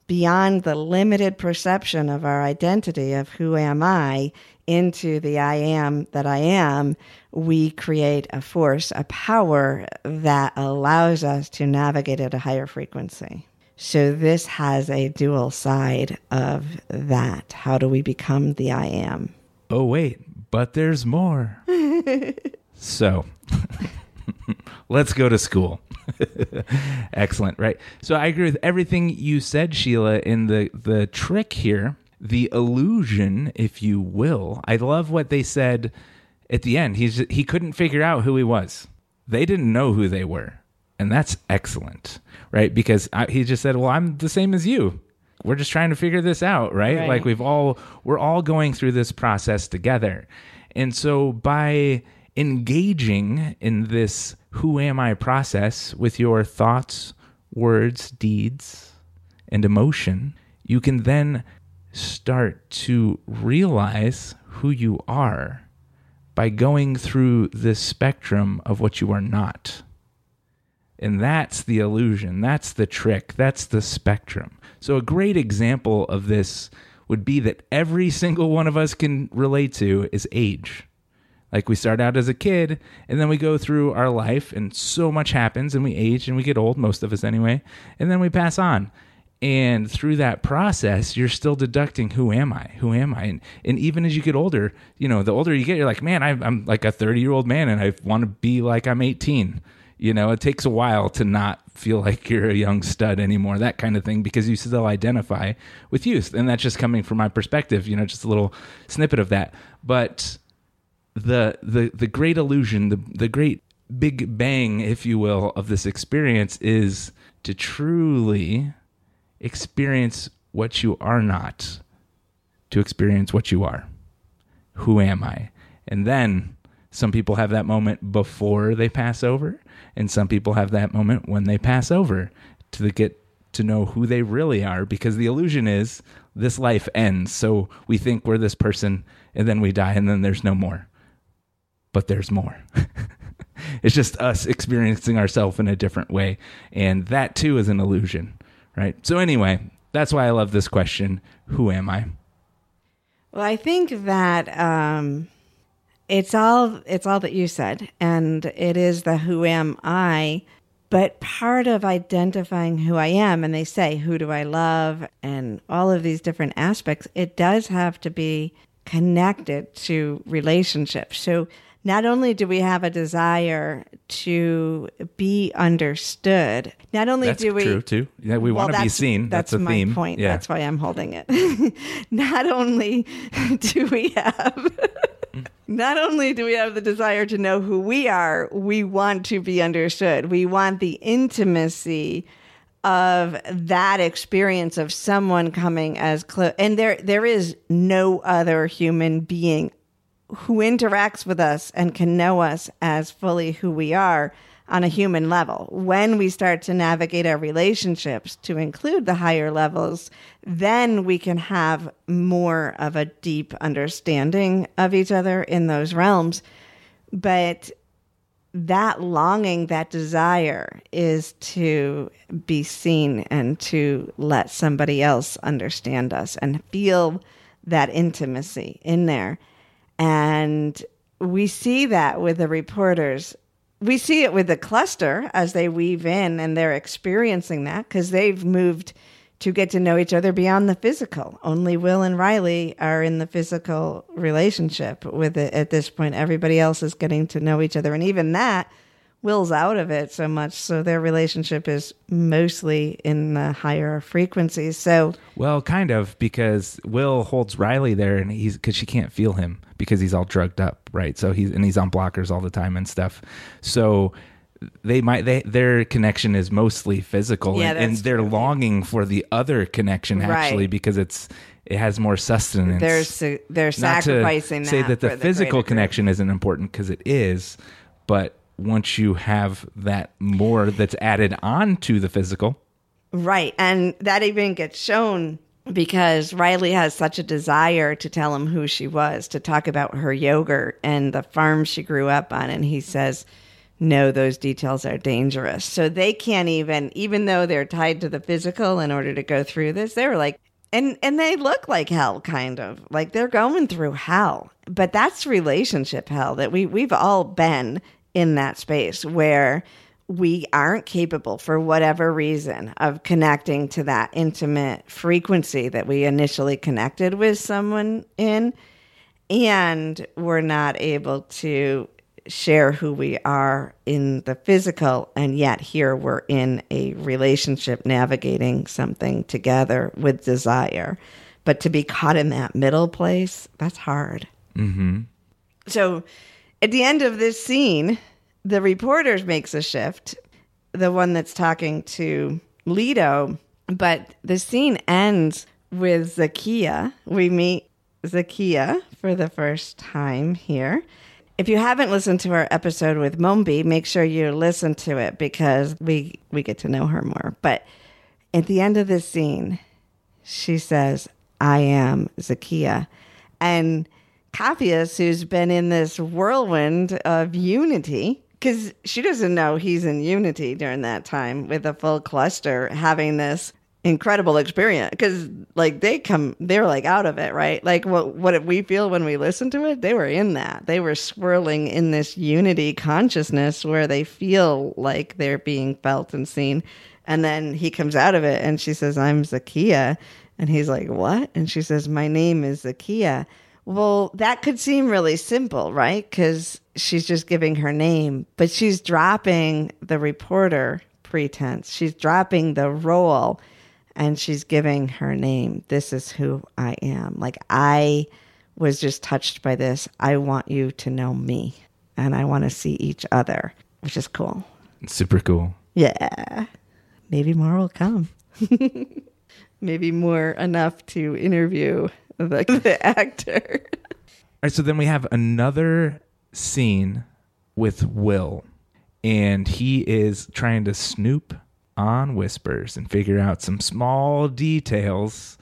beyond the limited perception of our identity of who am I into the I am that I am, we create a force, a power that allows us to navigate at a higher frequency. So this has a dual side of that. How do we become the I am? Oh wait, but there's more. so let's go to school. Excellent, right? So I agree with everything you said, Sheila. In the the trick here, the illusion, if you will. I love what they said at the end. He's he couldn't figure out who he was. They didn't know who they were, and that's excellent, right? Because I, he just said, "Well, I'm the same as you." We're just trying to figure this out, right? Right. Like we've all we're all going through this process together. And so by engaging in this who am I process with your thoughts, words, deeds, and emotion, you can then start to realize who you are by going through this spectrum of what you are not. And that's the illusion. That's the trick. That's the spectrum. So, a great example of this would be that every single one of us can relate to is age. Like we start out as a kid and then we go through our life and so much happens and we age and we get old, most of us anyway, and then we pass on. And through that process, you're still deducting who am I? Who am I? And, and even as you get older, you know, the older you get, you're like, man, I, I'm like a 30 year old man and I want to be like I'm 18. You know, it takes a while to not feel like you're a young stud anymore, that kind of thing, because you still identify with youth. And that's just coming from my perspective, you know, just a little snippet of that. But the the the great illusion, the the great big bang, if you will, of this experience is to truly experience what you are not, to experience what you are. Who am I? And then some people have that moment before they pass over, and some people have that moment when they pass over to get to know who they really are because the illusion is this life ends. So we think we're this person and then we die and then there's no more. But there's more. it's just us experiencing ourselves in a different way. And that too is an illusion, right? So, anyway, that's why I love this question Who am I? Well, I think that um, it's all it's all that you said, and it is the who am I But part of identifying who I am, and they say, who do I love, and all of these different aspects, it does have to be connected to relationships. So not only do we have a desire to be understood, not only That's do we true too. Yeah, we Well, want to be that's- seen. That's, a my theme. point. Yeah. That's why I'm holding it. not only do we have not only do we have the desire to know who we are, we want to be understood. We want the intimacy of that experience of someone coming as close and there there is no other human being who interacts with us and can know us as fully who we are on a human level. When we start to navigate our relationships to include the higher levels, then we can have more of a deep understanding of each other in those realms. But that longing, that desire is to be seen and to let somebody else understand us and feel that intimacy in there. And we see that with the reporters. We see it with the cluster as they weave in and they're experiencing that because they've moved to get to know each other beyond the physical. Only Will and Riley are in the physical relationship with it at this point. Everybody else is getting to know each other. And even that, Will's out of it so much. So their relationship is mostly in the higher frequencies. So Well, kind of because Will holds Riley there, and he's because she can't feel him because he's all drugged up, right? So he's and he's on blockers all the time and stuff. So they might they their connection is mostly physical, Yeah, and, and they're true. longing for the other connection actually Right. because it's it has more sustenance. they're, sa- they're Not to sacrificing say that that the physical connection isn't important because it is, but once you have that more that's added on to the physical, Right. And that even gets shown because Riley has such a desire to tell him who she was, to talk about her yogurt and the farm she grew up on. And he says, no, those details are dangerous. So they can't even, even though they're tied to the physical in order to go through this, they were like, and, and they look like hell, kind of like they're going through hell. But that's relationship hell that we, we've all been in that space where we aren't capable for whatever reason of connecting to that intimate frequency that we initially connected with someone in and we're not able to share who we are in the physical and yet here we're in a relationship navigating something together with desire but to be caught in that middle place that's hard mm-hmm. so at the end of this scene, the reporter makes a shift, the one that's talking to Lito, but the scene ends with Zakia. We meet Zakia for the first time here. If you haven't listened to our episode with Mumbi, make sure you listen to it because we we get to know her more. But at the end of this scene, she says, I am Zakia. And Capheus, who's been in this whirlwind of unity, because she doesn't know he's in unity during that time with a full cluster having this incredible experience. Because like they come they're like out of it right? Like what what we feel when we listen to it they were in that. They were swirling in this unity consciousness where they feel like they're being felt and seen. And then he comes out of it and she says i'm zakia and he's like what? And she says my name is zakia well, that could seem really simple, right? Because she's just giving her name, but she's dropping the reporter pretense. She's dropping the role and she's giving her name. This is who I am. Like, I was just touched by this. I want you to know me and I want to see each other, which is cool. super cool. Yeah. Maybe more will come. Maybe more enough to interview the, the actor. All right, so then we have another scene with Will, and he is trying to snoop on Whispers and figure out some small details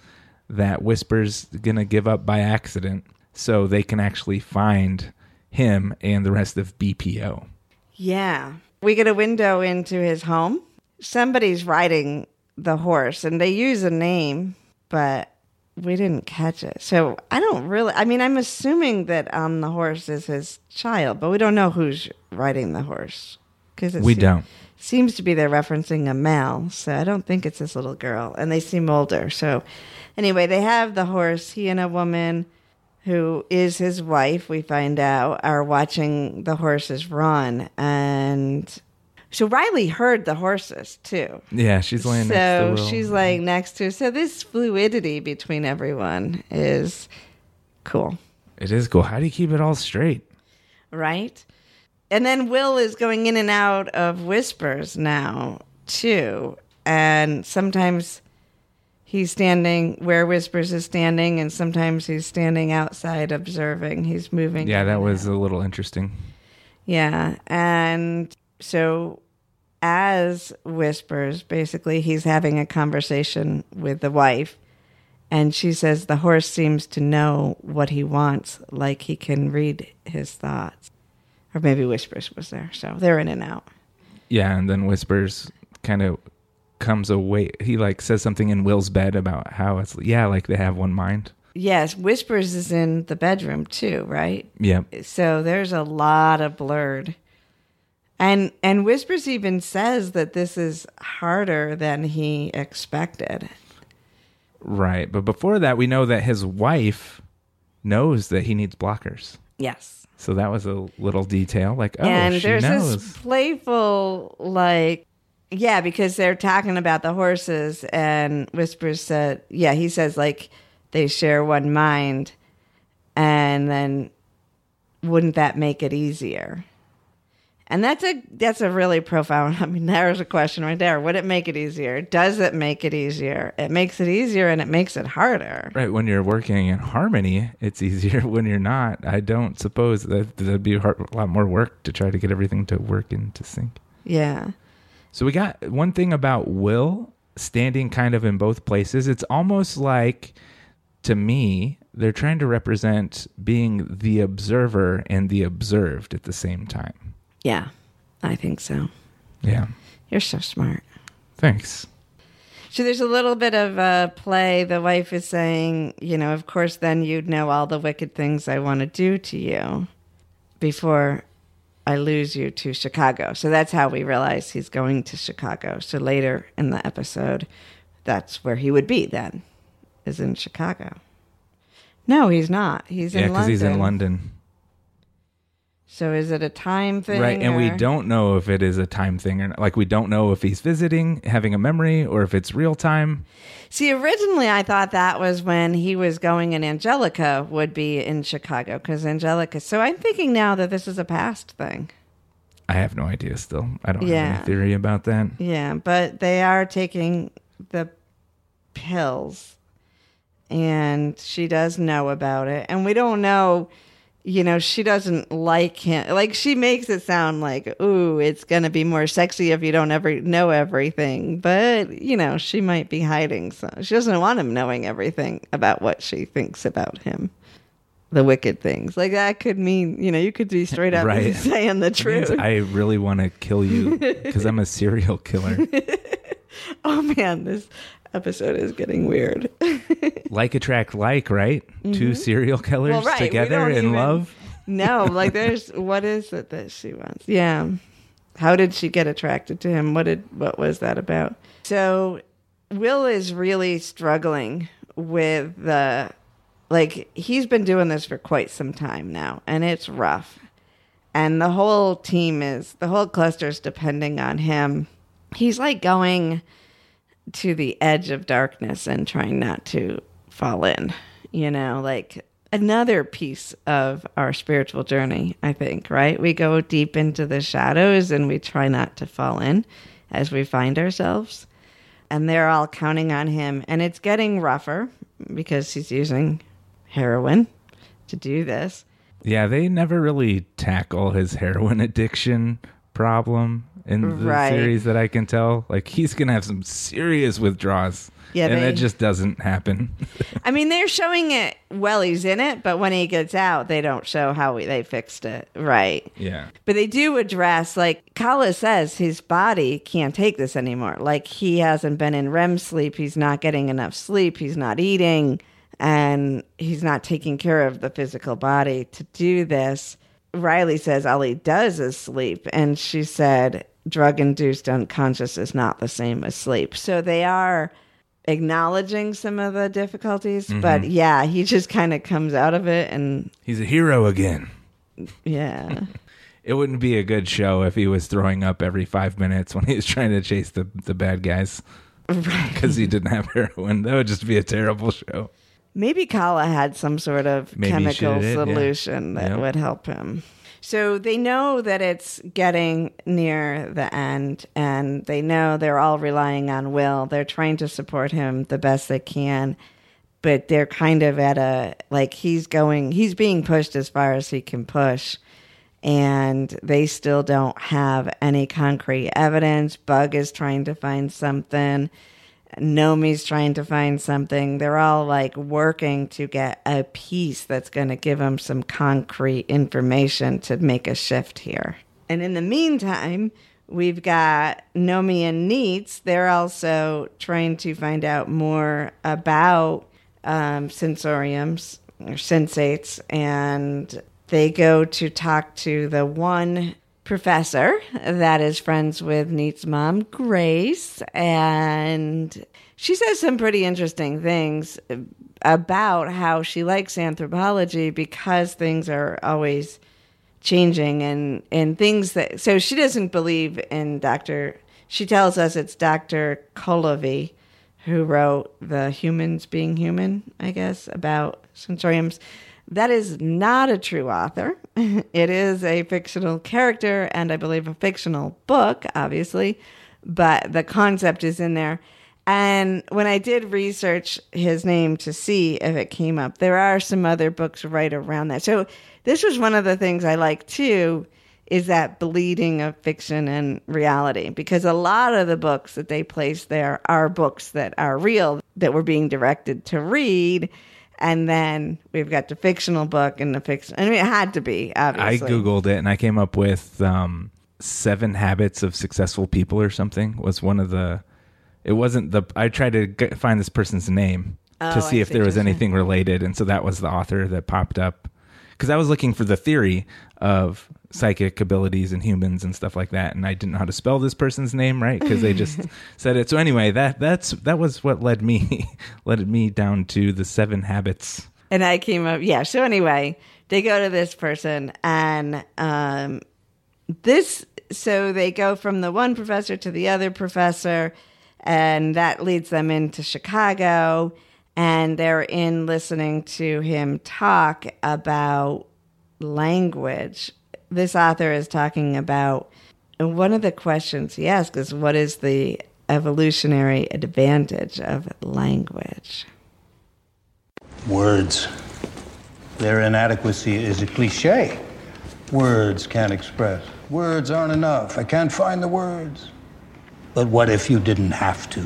that Whispers gonna give up by accident, so they can actually find him and the rest of BPO. Yeah. We get a window into his home. Somebody's riding the horse and they use a name, but we didn't catch it. So I don't really, I mean, I'm assuming that on the horse is his child, but we don't know who's riding the horse. Because We don't. Seems to be they're referencing a male, so I don't think it's this little girl, and they seem older. So, anyway, they have the horse. He and a woman who is his wife, we find out, are watching the horses run, and so Riley heard the horses too. Yeah, she's laying so next to Will. she's laying next to. So this fluidity between everyone is cool. It is cool. How do you keep it all straight? right? And then Will is going in and out of whispers now, too. And sometimes he's standing where Whispers is standing, and sometimes he's standing outside observing. He's moving. Yeah, that was out. a little interesting. Yeah. And so, as Whispers, basically, he's having a conversation with the wife. And she says the horse seems to know what he wants, like he can read his thoughts. Or maybe Whispers was there. So they're in and out. Yeah, and then whispers kind of comes away. He like says something in Will's bed about how it's yeah, like they have one mind. Yes, Whispers is in the bedroom too, right? Yeah, So there's a lot of blurred. And and Whispers even says that this is harder than he expected. right. But before that, we know that his wife knows that he needs blockers. Yes. So that was a little detail. Like, oh, and there's knows. this playful like yeah, because they're talking about the horses and Whispers said yeah, he says like they share one mind and then wouldn't that make it easier? And that's a that's a really profound. I mean, there's a question right there. Would it make it easier? Does it make it easier? It makes it easier, and it makes it harder. Right when you're working in harmony, it's easier. When you're not, I don't suppose that that'd be a, hard, a lot more work to try to get everything to work into sync. Yeah, So we got one thing about Will standing kind of in both places. It's almost like to me they're trying to represent being the observer and the observed at the same time. Yeah, I think so. Yeah. You're so smart. Thanks. So there's a little bit of uh, play. The wife is saying, you know, of course, then you'd know all the wicked things I want to do to you before I lose you to Chicago. So that's how we realize he's going to Chicago. So later in the episode, that's where he would be then, is in Chicago. No, he's not. He's yeah, in because he's in London. So is it a time thing? Right. And we don't know if it is a time thing or not. Like, we don't know if he's visiting, having a memory, or if it's real time. See, originally I thought that was when he was going and Angelica would be in Chicago because Angelica. So I'm thinking now that this is a past thing. I have no idea still. I don't have Yeah. any theory about that. Yeah, but they are taking the pills and she does know about it. And we don't know, you know, she doesn't like him. Like she makes it sound like, ooh, it's going to be more sexy if you don't ever know everything. But, you know, she might be hiding. So she doesn't want him knowing everything about what she thinks about him. The wicked things. Like that could mean, you know, you could be straight up Right. saying the truth. I really want to kill you because I'm a serial killer. oh man, this episode is getting weird. like attract like, right? Two serial killers Mm-hmm. Well, right, together in even- love. no, like there's what is it that she wants? Yeah. How did she get attracted to him? What did what was that about? So Will is really struggling with the like he's been doing this for quite some time now and it's rough. And the whole team is the whole cluster's depending on him. He's like going to the edge of darkness and trying not to fall in, you know, like another piece of our spiritual journey, I think, right? We go deep into the shadows and we try not to fall in as we find ourselves. And they're all counting on him. And it's getting rougher because he's using heroin to do this. Yeah, they never really tackle his heroin addiction problem in the Right. series that I can tell. Like he's gonna have some serious withdrawals. Yeah, and they- that just doesn't happen. I mean, they're showing it while he's in it, but when he gets out, they don't show how we, they fixed it. Right. yeah. But they do address, like Kala says, his body can't take this anymore. Like he hasn't been in REM sleep. He's not getting enough sleep. He's not eating and he's not taking care of the physical body to do this. Riley says all he does is sleep. And she said, drug induced unconscious is not the same as sleep. So they are acknowledging some of the difficulties. Mm-hmm. But yeah, he just kind of comes out of it. And He's a hero again. yeah. It wouldn't be a good show if he was throwing up every five minutes when he was trying to chase the, the bad guys because he didn't have heroin. That would just be a terrible show. Maybe Kala had some sort of Maybe chemical did, yeah. solution that Yep. would help him. So they know that it's getting near the end, and they know they're all relying on Will. They're trying to support him the best they can, but they're kind of at a like he's going, he's being pushed as far as he can push, and they still don't have any concrete evidence. Bug is trying to find something. Nomi's trying to find something. They're all like working to get a piece that's going to give them some concrete information to make a shift here. And in the meantime, we've got Nomi and Neets. They're also trying to find out more about um, sensoriums or sensates, and they go to talk to the one professor that is friends with Neets' mom, Grace, and she says some pretty interesting things about how she likes anthropology because things are always changing and and things that so she doesn't believe in Dr. She tells us it's Dr. Kolovy who wrote the humans being human, I guess, about sensoriums. That is not a true author. It is a fictional character and I believe a fictional book, obviously, but the concept is in there. And when I did research his name to see if it came up, there are some other books right around that. So this was one of the things I like too is that bleeding of fiction and reality because a lot of the books that they place there are books that are real that we're being directed to read and then we've got the fictional book and the fiction I mean it had to be Obviously, I googled it and I came up with um, seven habits of successful people or something. Was one of the. It wasn't the. I tried to g- find this person's name Oh, to I see if see there was anything related, and so that was the author that popped up. Because I was looking for the theory of psychic abilities in humans and stuff like that, and I didn't know how to spell this person's name right because they just said it. So anyway, that that's that was what led me led me down to the seven habits. and I came up. Yeah. So anyway, they go to this person, and um, this. So they go from the one professor to the other professor, and that leads them into Chicago. And they're in listening to him talk about language. This author is talking about one of the questions he asks is, "What is the evolutionary advantage of language?" Words. Their inadequacy is a cliche. Words can't express. Words aren't enough. I can't find the words. But what if you didn't have to?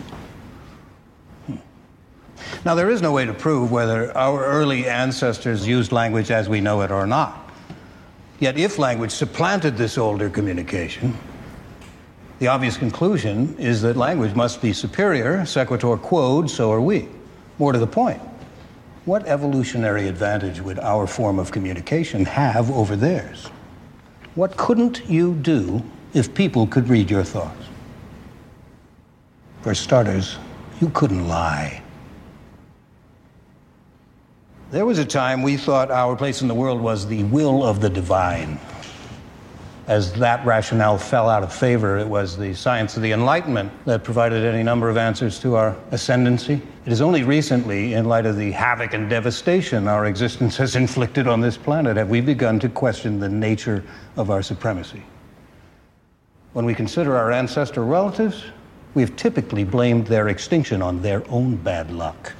Hmm. Now, there is no way to prove whether our early ancestors used language as we know it or not. Yet, if language supplanted this older communication, the obvious conclusion is that language must be superior, sequitur quod, so are we. More to the point, what evolutionary advantage would our form of communication have over theirs? What couldn't you do if people could read your thoughts? For starters, you couldn't lie. There was a time we thought our place in the world was the will of the divine. As that rationale fell out of favor, it was the science of the Enlightenment that provided any number of answers to our ascendancy. It is only recently, in light of the havoc and devastation our existence has inflicted on this planet, have we begun to question the nature of our supremacy. When we consider our ancestral relatives, we have typically blamed their extinction on their own bad luck.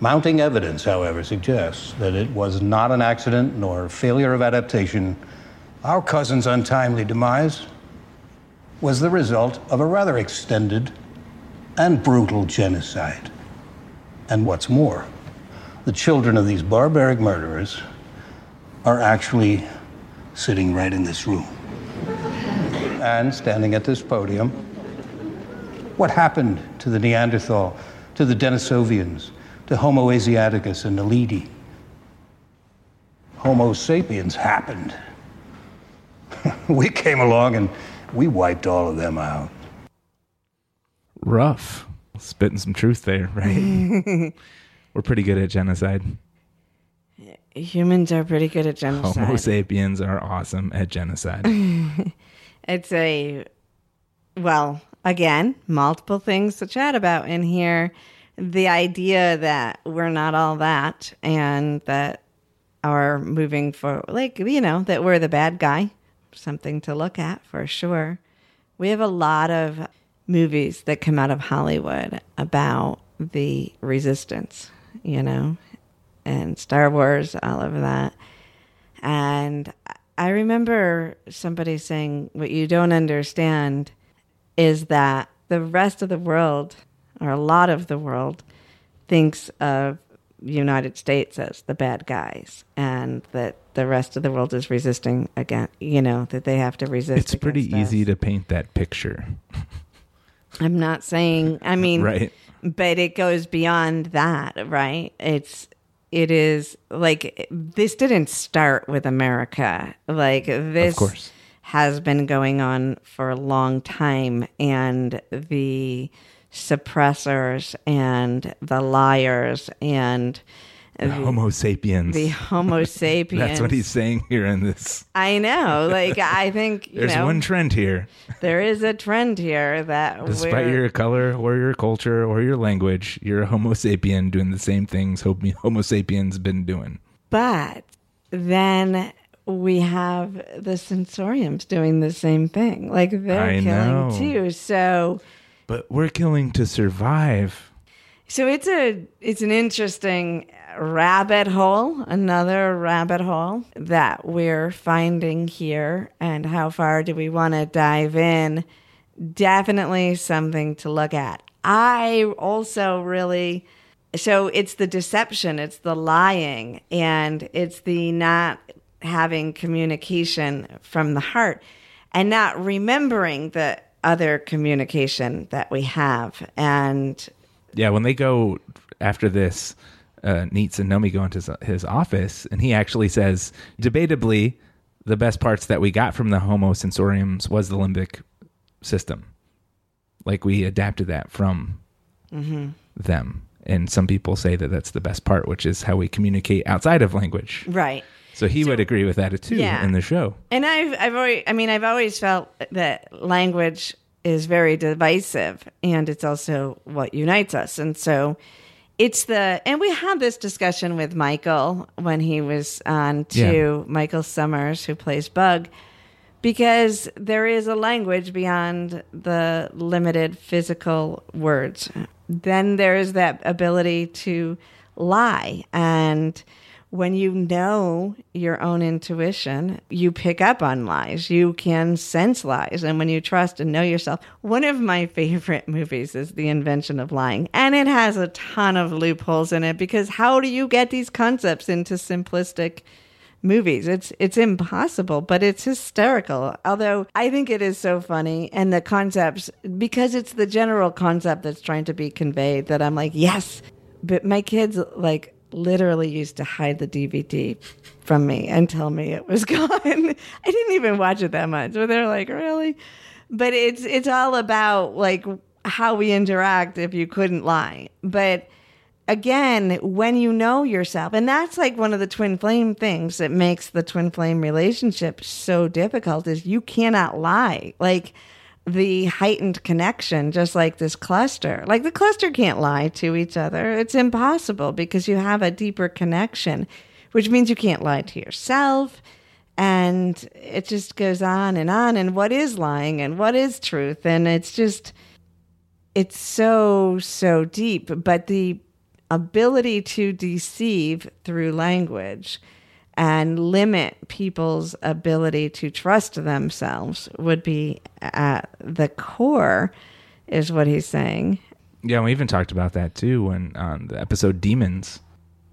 Mounting evidence, however, suggests that it was not an accident nor failure of adaptation. Our cousin's untimely demise was the result of a rather extended and brutal genocide. And what's more, the children of these barbaric murderers are actually sitting right in this room and standing at this podium. What happened to the Neanderthal, to the Denisovians, to Homo asiaticus and the Naledi? Homo sapiens happened. we came along and we wiped all of them out. Rough. Spitting some truth there, right? We're pretty good at genocide. Humans are pretty good at genocide. Homo sapiens are awesome at genocide. It's a, well, again, multiple things to chat about in here. The idea that we're not all that and that are moving for, like, you know, that we're the bad guy, something to look at for sure. We have a lot of movies that come out of Hollywood about the resistance, you know, and Star Wars, all of that. And I remember somebody saying, What you don't understand is that the rest of the world, or a lot of the world, thinks of the United States as the bad guys, and that the rest of the world is resisting again, you know, that they have to resist. It's pretty us. easy to paint that picture. I'm not saying, I mean, Right. but it goes beyond that, right? It's, it is like this didn't start with America. Like this course. has been going on for a long time, and the suppressors and the liars and The Homo sapiens. the Homo sapiens. That's what he's saying here in this. I know. Like I think you There's know, one trend here. there is a trend here that Despite your color or your culture or your language, you're a Homo sapien doing the same things Homo Homo sapiens been doing. But then we have the sensoriums doing the same thing. Like they're I killing know. too. So But we're killing to survive. so it's a it's an interesting rabbit hole, another rabbit hole that we're finding here and how far do we want to dive in? Definitely something to look at. I also really so it's the deception, it's the lying, and it's the not having communication from the heart and not remembering the other communication that we have. And Yeah, when they go after this, uh, Neets and Nomi go into his, his office, and he actually says, debatably, the best parts that we got from the Homo sensoriums was the limbic system. Like we adapted that from Mhm. them. And some people say that that's the best part, which is how we communicate outside of language. right. So he would agree with that too Yeah. in the show. And I've I've always I mean I've always felt that language is very divisive and it's also what unites us. And so it's the and we had this discussion with Michael when he was on too, Michael Sommers who plays Bug because there is a language beyond the limited physical words. Then there is that ability to lie. And when you know your own intuition, you pick up on lies. You can sense lies. And when you trust and know yourself, one of my favorite movies is The Invention of Lying. And it has a ton of loopholes in it because how do you get these concepts into simplistic movies. It's it's impossible, but it's hysterical. Although I think it is so funny and the concepts because it's the general concept that's trying to be conveyed that I'm like, yes. But my kids like literally used to hide the DVD from me and tell me it was gone. I didn't even watch it that much. But they're like, really? But it's it's all about like how we interact if you couldn't lie. But again, when you know yourself, and that's like one of the twin flame things that makes the twin flame relationship so difficult is you cannot lie. Like the heightened connection, just like this cluster. Like the cluster can't lie to each other. It's impossible because you have a deeper connection, which means you can't lie to yourself. And it just goes on and on. And what is lying and what is truth? And it's just, it's so, so deep. But the ability to deceive through language and limit people's ability to trust themselves would be at the core, is what he's saying. Yeah, we even talked about that too when on the episode Demons.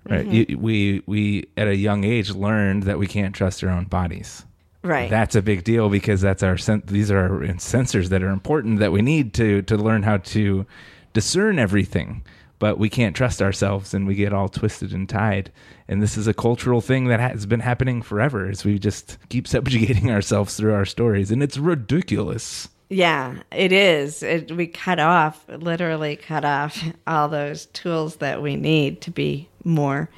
Right, Mhm. We we at a young age learned that we can't trust our own bodies. Right. That's a big deal because that's our sen- these are our sensors that are important that we need to to learn how to discern everything. But we can't trust ourselves and we get all twisted and tied. And this is a cultural thing that has been happening forever as we just keep subjugating ourselves through our stories. And it's ridiculous. Yeah, it is. It, we cut off, literally cut off all those tools that we need to be more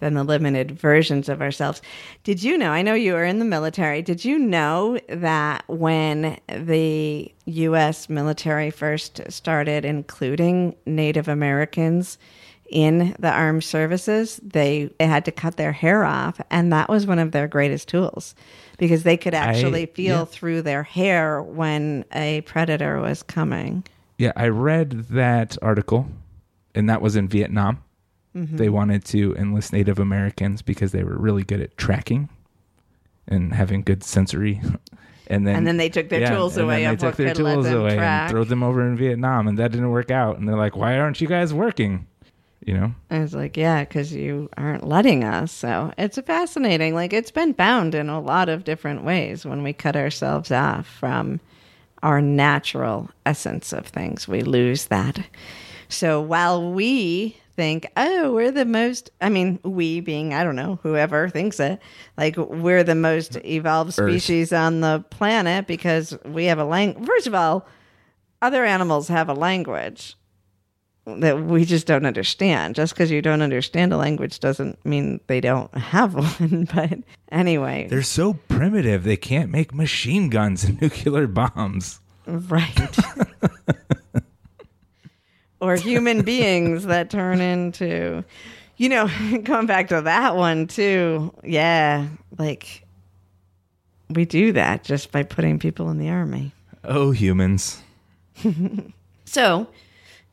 than the limited versions of ourselves. Did you know? I know you were in the military. Did you know that when the U.S. military first started including Native Americans in the armed services, they, they had to cut their hair off, and that was one of their greatest tools because they could actually I- feel yeah. through their hair when a predator was coming. Yeah, I read that article, and that was in Vietnam. Mhm. They wanted to enlist Native Americans because they were really good at tracking and having good sensory. And then, And then they took their tools and away Then they took their tools away track. and throw them over in Vietnam, and that didn't work out. And they're like, "Why aren't you guys working?" You know. I was like, yeah, because you aren't letting us. So it's fascinating. Like it's been bound in a lot of different ways when we cut ourselves off from our natural essence of things. We lose that. So while we think, oh, we're the most, I mean, we being, I don't know, whoever thinks it, like we're the most evolved Earth. species on the planet because we have a language. First of all, other animals have a language that we just don't understand. Just because you don't understand a language doesn't mean they don't have one. But anyway, They're so primitive; they can't make machine guns and nuclear bombs. right. or human beings that turn into, you know, going back to that one too. Yeah, like we do that just by putting people in the army. Oh, humans! So,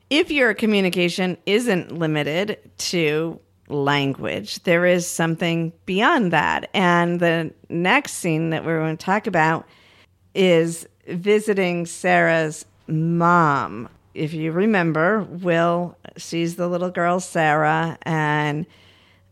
if your communication isn't limited to language, there is something beyond that. And the next scene that we're going to talk about is visiting Sarah's mom. If you remember, Will sees the little girl Sarah and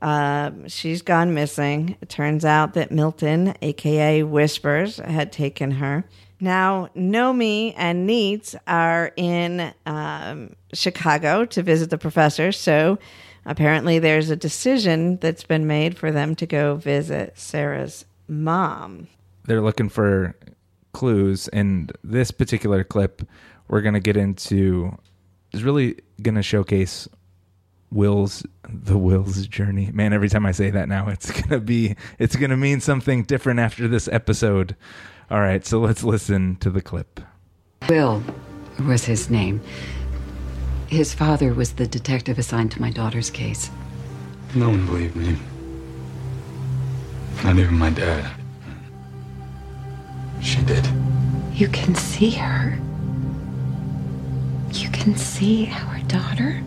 um, she's gone missing. It turns out that Milton, aka Whispers, had taken her. Now, Nomi and Neets are in um, Chicago to visit the professor. So apparently, there's a decision that's been made for them to go visit Sarah's mom. They're looking for clues, and this particular clip we're gonna get into is really gonna showcase Will's the Will's journey. Man, every time I say that now, it's gonna be it's gonna mean something different after this episode. All right, so let's listen to the clip. Will was his name. His father was the detective assigned to my daughter's case. No one believed me. Not even my dad. She did. You can see her. You can see our daughter.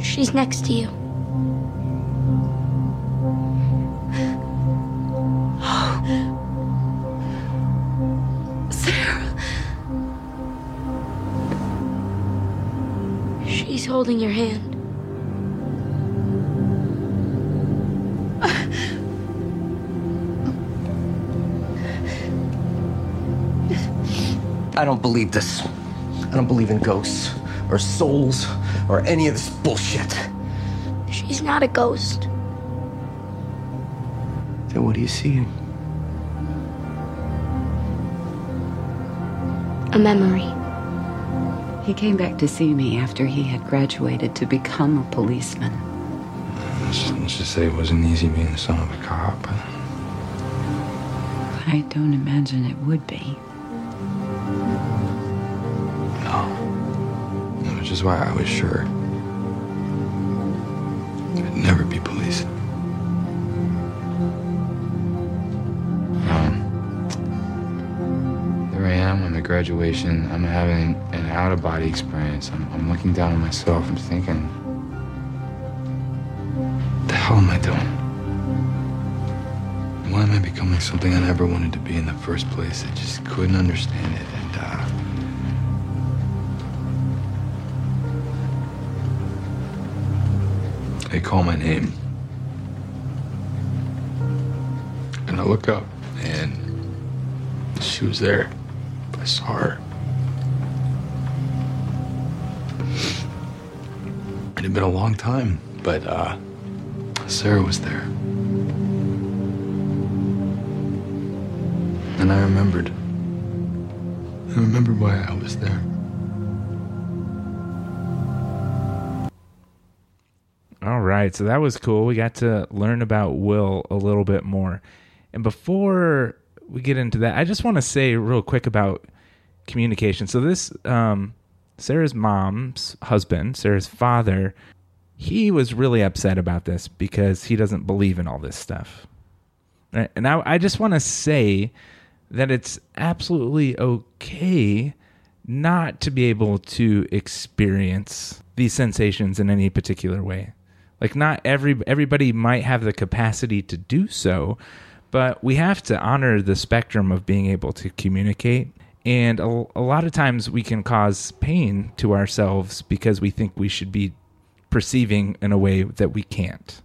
She's next to you. Sarah. She's holding your hand. I don't believe this. I don't believe in ghosts or souls or any of this bullshit. She's not a ghost. Then what are you seeing? A memory. He came back to see me after he had graduated to become a policeman. Let's, let's just say it wasn't easy being the son of a cop. I don't imagine it would be. Why I was sure I'd never be police. Um, there I am. I'm at graduation. I'm having an out of body experience. I'm, I'm looking down on myself. I'm thinking, what the hell am I doing? Why am I becoming something I never wanted to be in the first place? I just couldn't understand it. And, uh, call my name. And I look up, and she was there. I saw her. It had been a long time, but uh, Sarah was there. And I remembered. I remembered why I was there. Right, so that was cool. We got to learn about Will a little bit more. And before we get into that, I just want to say real quick about communication. So this um Sarah's mom's husband, Sarah's father, he was really upset about this because he doesn't believe in all this stuff. And I, I just want to say that it's absolutely okay not to be able to experience these sensations in any particular way. Like not every everybody might have the capacity to do so, but we have to honor the spectrum of being able to communicate. And a, a lot of times we can cause pain to ourselves because we think we should be perceiving in a way that we can't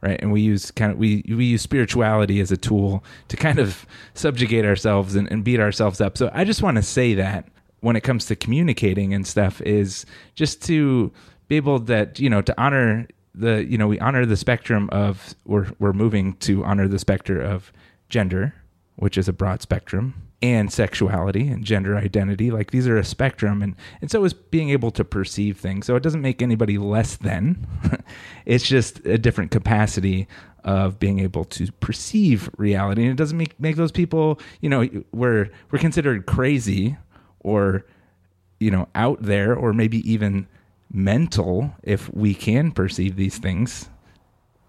right and we use kind of we we use spirituality as a tool to kind of subjugate ourselves and, and beat ourselves up so i just want to say that when it comes to communicating and stuff is just to be able that you know to honor the you know we honor the spectrum of we're we're moving to honor the specter of gender which is a broad spectrum and sexuality and gender identity. Like these are a spectrum and and so is being able to perceive things. So it doesn't make anybody less than. It's just a different capacity of being able to perceive reality. And it doesn't make make those people you know we're we're considered crazy or you know out there or maybe even mental if we can perceive these things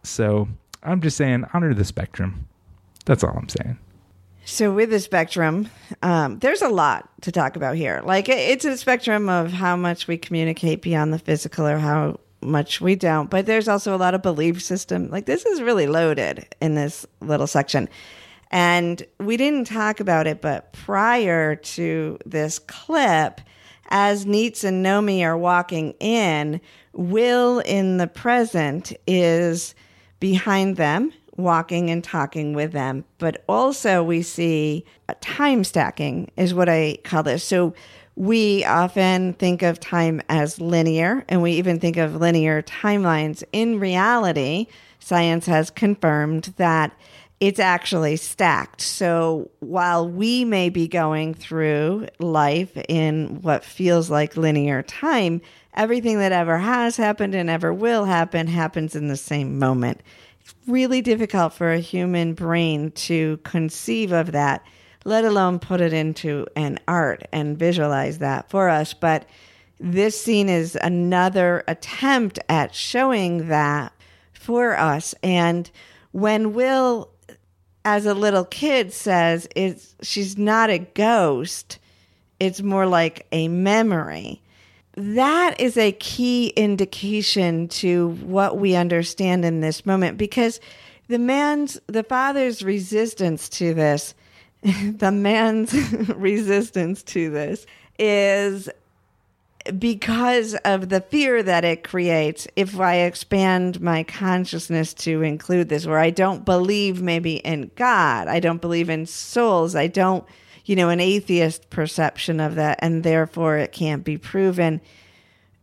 so i'm just saying honor the spectrum that's all i'm saying So with the spectrum, um, there's a lot to talk about here. Like it's a spectrum of how much we communicate beyond the physical or how much we don't. But there's also a lot of belief system. Like this is really loaded in this little section. And we didn't talk about it, but prior to this clip, as Neets and Nomi are walking in, Will in the present is behind them, walking and talking with them. But also, we see time stacking, is what I call this. So, we often think of time as linear, and we even think of linear timelines. In reality, science has confirmed that it's actually stacked. So while we may be going through life in what feels like linear time, everything that ever has happened and ever will happen happens in the same moment. It's really difficult for a human brain to conceive of that, let alone put it into an art and visualize that for us. But this scene is another attempt at showing that for us. And when Will as a little kid says it's she's not a ghost. It's more like a memory. That is a key indication to what we understand in this moment because the man's the father's resistance to this the man's resistance to this is because of the fear that it creates if I expand my consciousness to include this, where I don't believe maybe in God, I don't believe in souls, I don't, you know, an atheist perception of that, and therefore it can't be proven.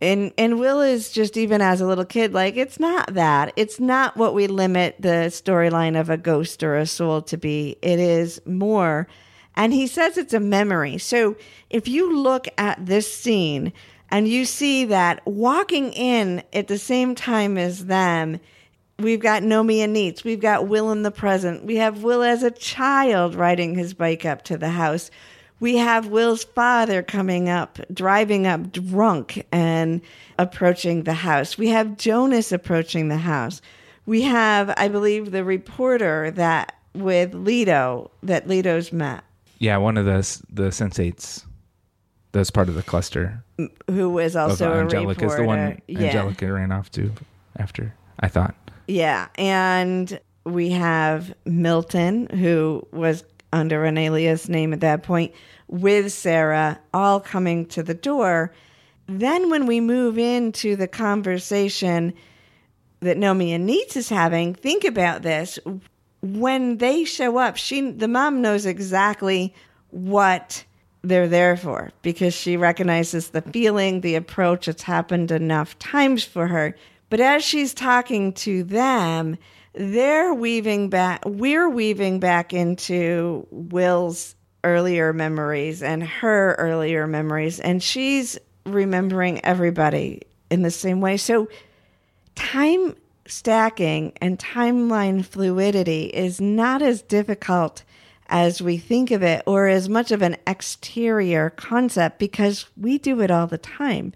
And and Will is just even as a little kid, like it's not that. It's not what we limit the storyline of a ghost or a soul to be. It is more. And he says it's a memory. So if you look at this scene and you see that walking in at the same time as them, we've got Nomi and Neets, we've got Will in the present, we have Will as a child riding his bike up to the house. We have Will's father coming up, driving up drunk and approaching the house. We have Jonas approaching the house. We have, I believe, the reporter that with Lito that Lito's met. Yeah, one of the the sensates that's part of the cluster. Who was also of Angelica is the one Yeah. Angelica ran off to after. I thought. Yeah, and we have Milton, who was under an alias name at that point, with Sarah, all coming to the door. Then, when we move into the conversation that Nomi and Neets is having, think about this. When they show up, she the mom knows exactly what they're there for because she recognizes the feeling, the approach. It's happened enough times for her. But as she's talking to them, they're weaving back, we're weaving back into Will's earlier memories and her earlier memories, and she's remembering everybody in the same way. So, time stacking and timeline fluidity is not as difficult as we think of it or as much of an exterior concept because we do it all the time.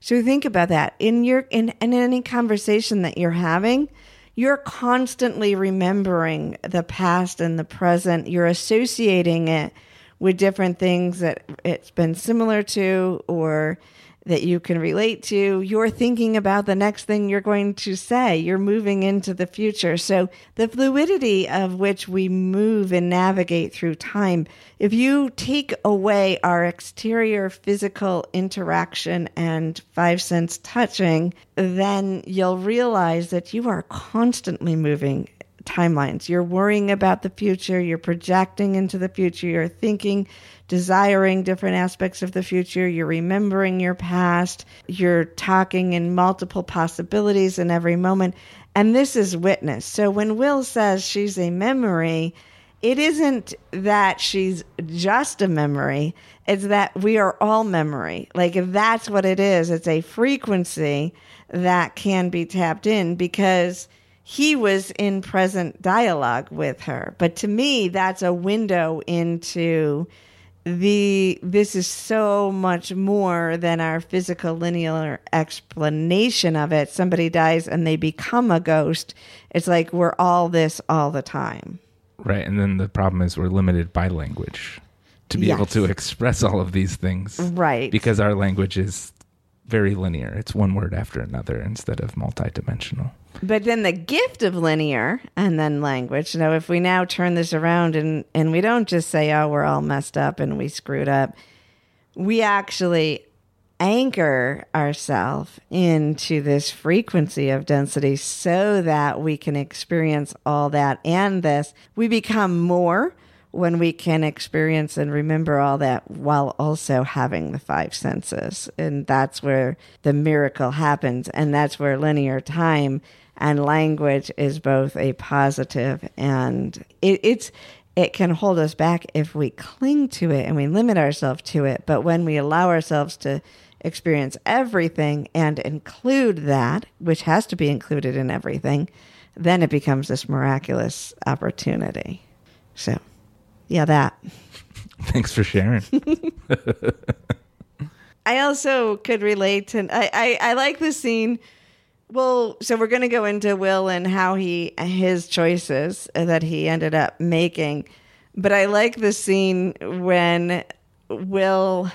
So think about that. In your in, in any conversation that you're having, you're constantly remembering the past and the present. You're associating it with different things that it's been similar to or that you can relate to. You're thinking about the next thing you're going to say. You're moving into the future. So, the fluidity of which we move and navigate through time, if you take away our exterior physical interaction and five sense touching, then you'll realize that you are constantly moving timelines. You're worrying about the future, you're projecting into the future, you're thinking, desiring different aspects of the future, you're remembering your past, you're talking in multiple possibilities in every moment. And this is witness. So when Will says she's a memory, it isn't that she's just a memory, it's that we are all memory. Like, if that's what it is, it's a frequency that can be tapped in because he was in present dialogue with her. But to me, that's a window into the this is so much more than our physical linear explanation of it. Somebody dies and they become a ghost. It's like we're all this all the time. Right. And then the problem is we're limited by language to be able to express all of these things. Right. Because our language is very linear. It's one word after another instead of multidimensional. But then the gift of linear and then language. Now, if we now turn this around and, and we don't just say, oh, we're all messed up and we screwed up, we actually anchor ourselves into this frequency of density so that we can experience all that and this. We become more when we can experience and remember all that while also having the five senses. And that's where the miracle happens. And that's where linear time and language is both a positive and it, it's it can hold us back if we cling to it and we limit ourselves to it. But when we allow ourselves to experience everything and include that, which has to be included in everything, then it becomes this miraculous opportunity. So, yeah, that. Thanks for sharing. I also could relate to. I, I, I like the scene. Well, so we're going to go into Will and how he his choices that he ended up making, but I like the scene when Will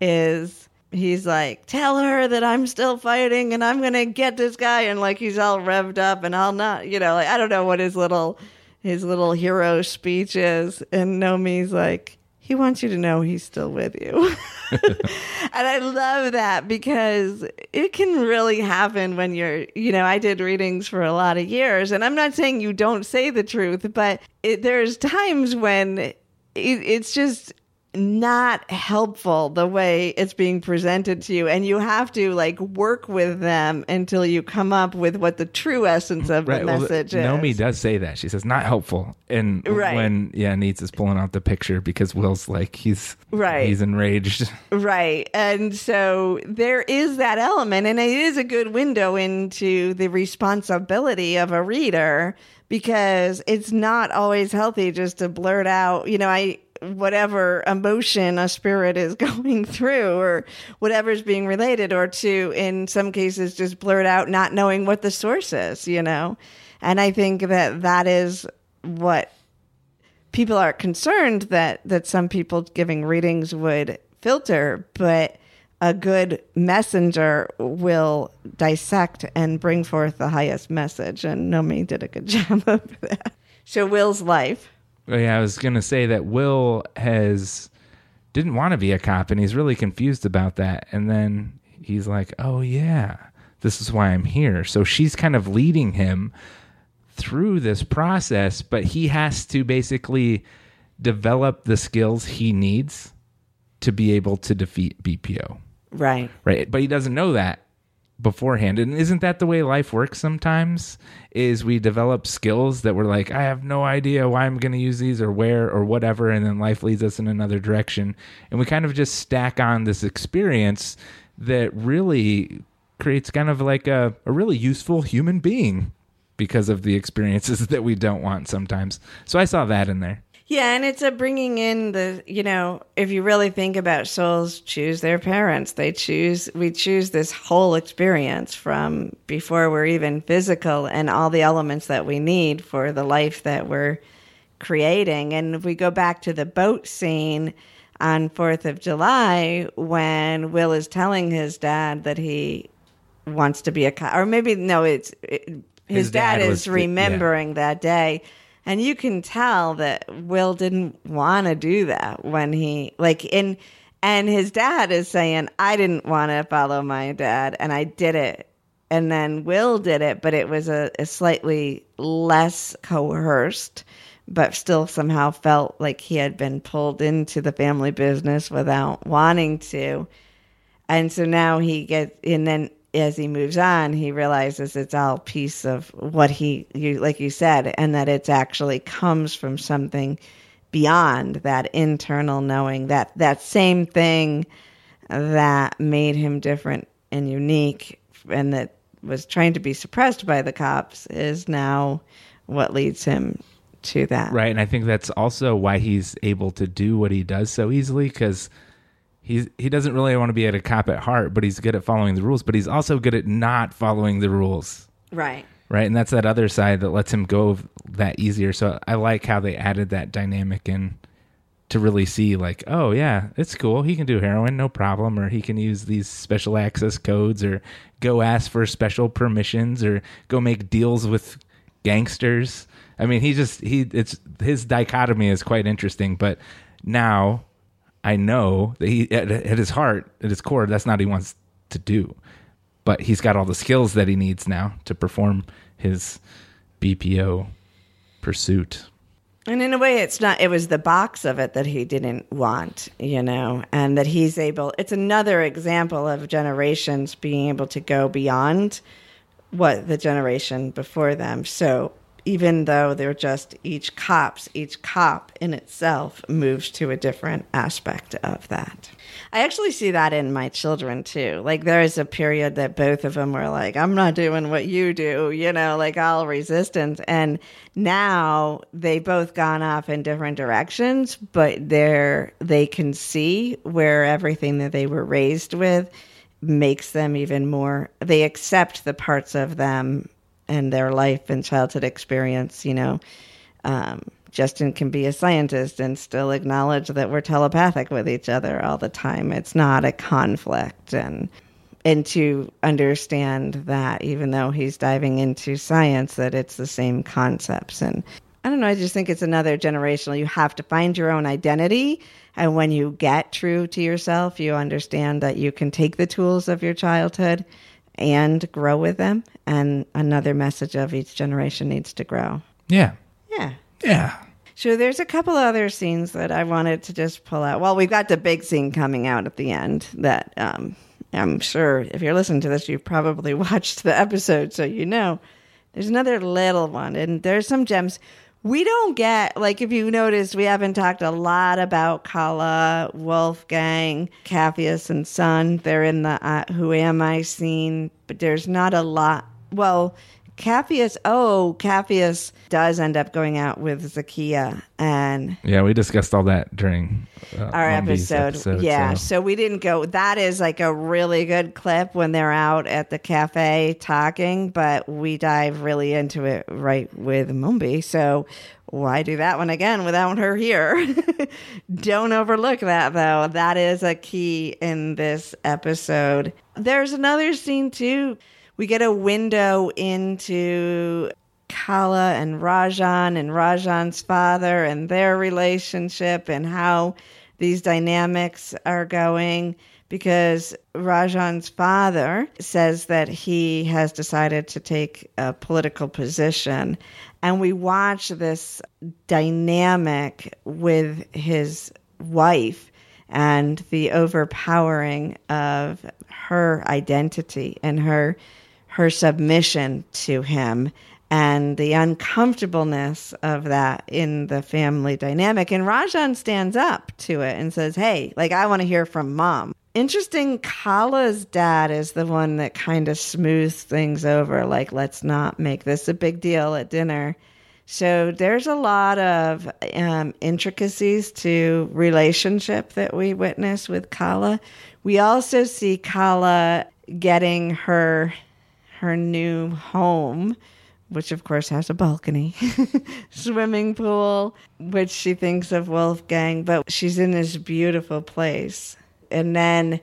is he's like, "Tell her that I'm still fighting and I'm going to get this guy," and like he's all revved up and I'll not, you know, like I don't know what his little his little hero speeches, and Nomi's like, he wants you to know he's still with you. and I love that because it can really happen when you're, you know, I did readings for a lot of years, and I'm not saying you don't say the truth, but it, there's times when it, it's just not helpful the way it's being presented to you and you have to like work with them until you come up with what the true essence of the well, message is does say that. She says not helpful. And Right. when yeah, Neets is pulling out the picture because Will's like he's Right. he's enraged. Right. And so there is that element, and it is a good window into the responsibility of a reader because it's not always healthy just to blurt out, you know, I whatever emotion a spirit is going through or whatever's being related or to in some cases just blurt out not knowing what the source is you know and i think that that is what people are concerned that that some people giving readings would filter, but a good messenger will dissect and bring forth the highest message. And Nomi did a good job of that. So Will's life. Oh, yeah, I was gonna say that Will has didn't want to be a cop, and he's really confused about that. And then he's like, "Oh yeah, this is why I'm here." So she's kind of leading him through this process, but he has to basically develop the skills he needs to be able to defeat BPO. Right. Right. But he doesn't know that beforehand. And isn't that the way life works sometimes? Is we develop skills that we're like, I have no idea why I'm going to use these or where or whatever. And then life leads us in another direction. And we kind of just stack on this experience that really creates kind of like a, a really useful human being because of the experiences that we don't want sometimes. So I saw that in there. Yeah, and it's a bringing in the, you know, if you really think about souls choose their parents. They choose, we choose this whole experience from before we're even physical and all the elements that we need for the life that we're creating. And if we go back to the boat scene on 4th of July, when Will is telling his dad that he wants to be a cop, or maybe, no, it's, it, his, His dad, dad was is yeah. remembering that day. And you can tell that Will didn't want to do that when he like in and his dad is saying, I didn't want to follow my dad and I did it. And then Will did it, but it was a, a slightly less coerced, but still somehow felt like he had been pulled into the family business without wanting to. And so now he gets, and then as he moves on, he realizes it's all piece of what he, you, like you said, and that it's actually comes from something beyond that internal knowing that that same thing that made him different and unique and that was trying to be suppressed by the cops is now what leads him to that. Right. And I think that's also why he's able to do what he does so easily because he's he doesn't really want to be at a cop at heart, but he's good at following the rules, but he's also good at not following the rules. Right. Right. And that's that other side that lets him go that easier. So I like how they added that dynamic in to really see like, oh yeah, it's cool. He can do heroin, no problem, or he can use these special access codes or go ask for special permissions or go make deals with gangsters. I mean, he just he it's his dichotomy is quite interesting, but now I know that he at, at his heart, at his core, that's not what he wants to do. But he's got all the skills that he needs now to perform his BPO pursuit. And in a way, it's not, it was the box of it that he didn't want, you know, and that he's able, it's another example of generations being able to go beyond what the generation before them. So even though they're just each cops, each cop in itself moves to a different aspect of that. I actually see that in my children too. Like there is a period that both of them were like, I'm not doing what you do, you know, like all resistance. And now they both gone off in different directions, but they're they can see where everything that they were raised with makes them even more they accept the parts of them and their life and childhood experience, you know. Um, Justin can be a scientist and still acknowledge that we're telepathic with each other all the time. It's not a conflict and and to understand that even though he's diving into science that it's the same concepts and I don't know, I just think it's another generational. You have to find your own identity and when you get true to yourself, you understand that you can take the tools of your childhood and grow with them and another message of each generation needs to grow. Yeah. Yeah. Yeah. So there's a couple other scenes that I wanted to just pull out. Well, we've got the big scene coming out at the end that um, I'm sure if you're listening to this, you've probably watched the episode, so you know. There's another little one, and there's some gems. We don't get, like, if you noticed, we haven't talked a lot about Kala, Wolfgang, Capheus, and Sun. They're in the uh, Who Am I scene, but there's not a lot. Well, Capheus, oh, Capheus does end up going out with Zakia and Yeah, we discussed all that during uh, our Mumbi's episode. yeah, so- so. we didn't go. That is like a really good clip when they're out at the cafe talking, but we dive really into it right with Mumbi. So why do that one again without her here? Don't overlook that though. That is a key in this episode. There's another scene too. We get a window into Kala and Rajan and Rajan's father and their relationship and how these dynamics are going because Rajan's father says that he has decided to take a political position. And we watch this dynamic with his wife and the overpowering of her identity and her her submission to him and the uncomfortableness of that in the family dynamic. And Rajan stands up to it and says, Hey, like, I want to hear from mom. Interesting, Kala's dad is the one that kind of smooths things over. Like, let's not make this a big deal at dinner. So there's a lot of um, intricacies to relationship that we witness with Kala. We also see Kala getting her her new home which of course has a balcony, swimming pool, which she thinks of Wolfgang, but she's in this beautiful place. And then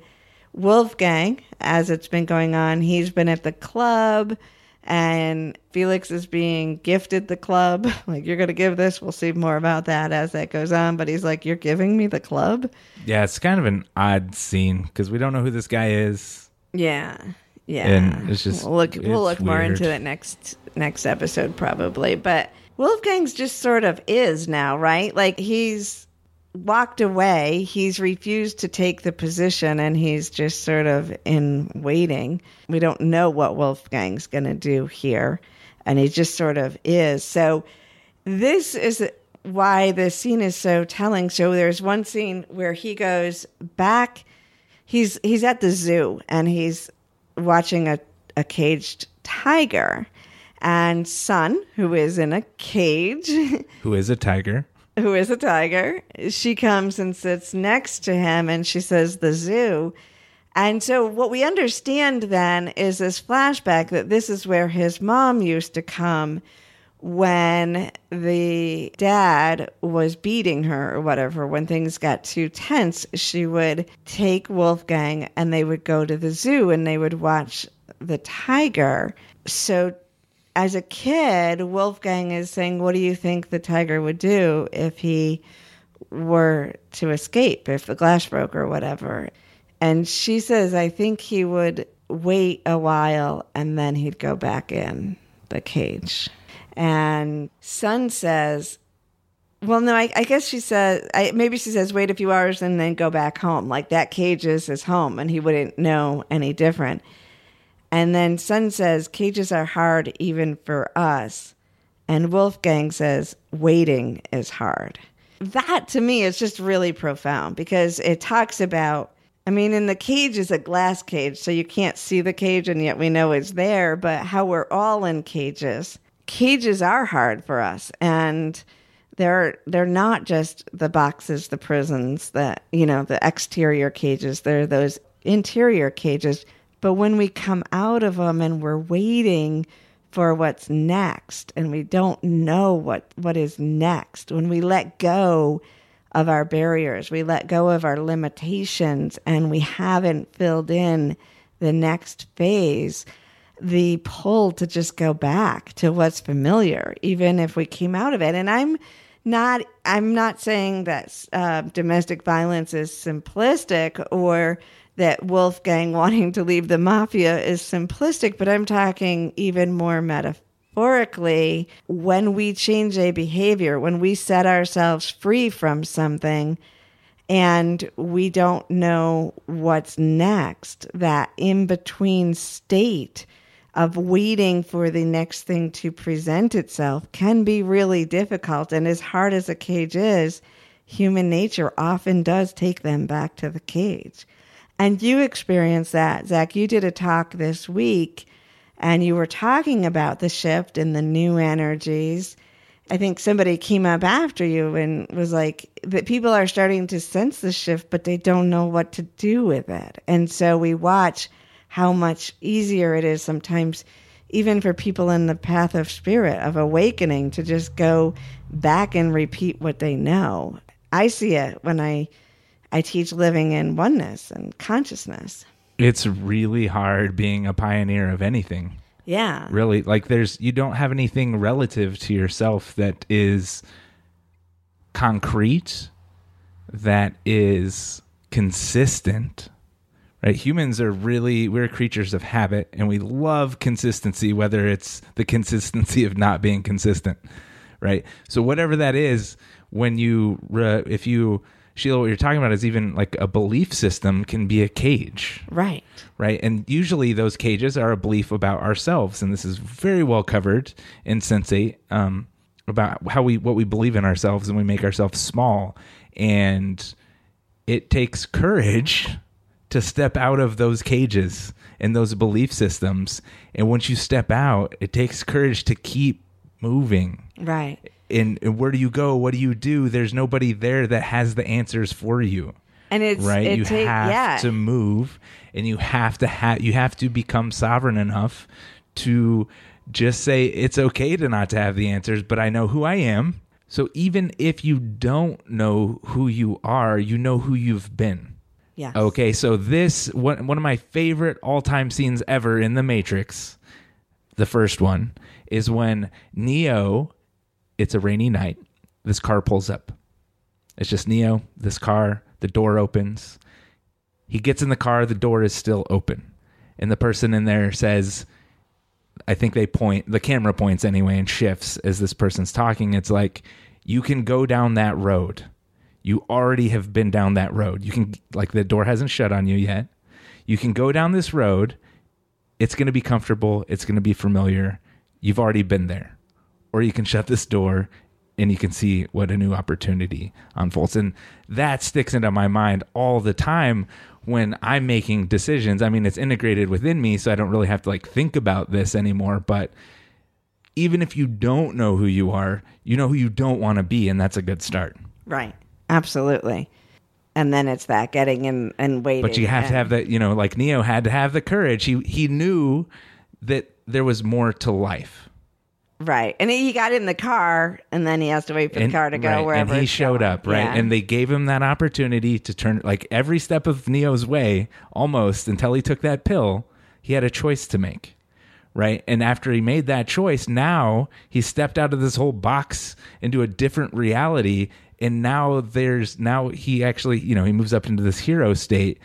Wolfgang, as it's been going on, he's been at the club and Felix is being gifted the club. Like, you're going to give this. We'll see more about that as that goes on. But he's like, You're giving me the club? Yeah, it's kind of an odd scene because we don't know who this guy is. Yeah. Yeah. And it's just we'll look we'll look it's more into it next next episode probably. But Wolfgang's just sort of is now, right? Like he's walked away, he's refused to take the position and he's just sort of in waiting. We don't know what Wolfgang's going to do here and he just sort of is. So this is why the scene is so telling. So there's one scene where he goes back he's he's at the zoo and he's watching a, a caged tiger and Sun who is in a cage Who is a tiger? who is a tiger she comes and sits next to him and she says the zoo and so what we understand then is this flashback that this is where his mom used to come when the dad was beating her or whatever, when things got too tense, she would take Wolfgang and they would go to the zoo and they would watch the tiger. So as a kid, Wolfgang is saying, What do you think the tiger would do if he were to escape, if the glass broke or whatever? And she says, I think he would wait a while and then he'd go back in the cage. And Sun says, well, no, I, I guess she says, I, maybe she says, wait a few hours and then go back home. Like that cage is his home and he wouldn't know any different. And then Sun says, cages are hard even for us. And Wolfgang says, waiting is hard. That to me is just really profound because it talks about, I mean, in the cage is a glass cage, so you can't see the cage and yet we know it's there, but how we're all in cages. Cages are hard for us. And they're they're not just the boxes, the prisons, the you know, the exterior cages. They're those interior cages. But when we come out of them and we're waiting for what's next and we don't know what what is next, when we let go of our barriers, we let go of our limitations and we haven't filled in the next phase, the pull to just go back to what's familiar, even if we came out of it. And I'm not I'm not saying that uh, domestic violence is simplistic or that Wolfgang wanting to leave the mafia is simplistic, but I'm talking even more metaphorically. When we change a behavior, when we set ourselves free from something, and we don't know what's next, that in between state of waiting for the next thing to present itself can be really difficult. And as hard as a cage is, human nature often does take them back to the cage. And you experienced that, Zac. You did a talk this week and you were talking about the shift and the new energies. I think somebody came up after you and was like that people are starting to sense the shift, but they don't know what to do with it. And so we watch how much easier it is sometimes, even for people in the path of spirit, of awakening, to just go back and repeat what they know. I see it when I I teach living in oneness and consciousness. It's really hard being a pioneer of anything. Yeah. Really, like there's you don't have anything relative to yourself that is concrete, that is consistent. Right? Humans are really we're creatures of habit and we love consistency whether it's the consistency of not being consistent. Right? So whatever that is, when you if you Sheila, what you're talking about is even like a belief system can be a cage. Right. Right. And usually those cages are a belief about ourselves. And this is very well covered in Sense8 um, about how we, what we believe in ourselves and we make ourselves small. And it takes courage to step out of those cages and those belief systems. And once you step out, it takes courage to keep moving. Right. And, and where do you go? What do you do? There's nobody there that has the answers for you. And it's right. It you have yeah. to move, and you have to have you have to become sovereign enough to just say it's okay to not to have the answers, but I know who I am. So even if you don't know who you are, you know who you've been. Yes. Okay, so this one one of my favorite all-time scenes ever in The Matrix, the first one, is when Neo it's a rainy night. This car pulls up. It's just Neo, this car, the door opens. He gets in the car, the door is still open. And the person in there says, I think they point, the camera points anyway and shifts as this person's talking. It's like, you can go down that road. You already have been down that road. You can, like, the door hasn't shut on you yet. You can go down this road. It's going to be comfortable. It's going to be familiar. You've already been there. Or you can shut this door and you can see what a new opportunity unfolds. And that sticks into my mind all the time when I'm making decisions. I mean, it's integrated within me, so I don't really have to like think about this anymore. But even if you don't know who you are, you know who you don't want to be, and that's a good start. Right. Absolutely. And then it's that getting in and waiting. But you have to have that, you know, like Neo had to have the courage. He he knew that there was more to life. Right. And he got in the car and then he has to wait for the car to go right, wherever and he showed going. up right Yeah. and they gave him that opportunity to turn like every step of neo's way almost until he took that pill he had a choice to make right and after he made that choice now he stepped out of this whole box into a different reality and now there's now he actually you know he moves up into this hero state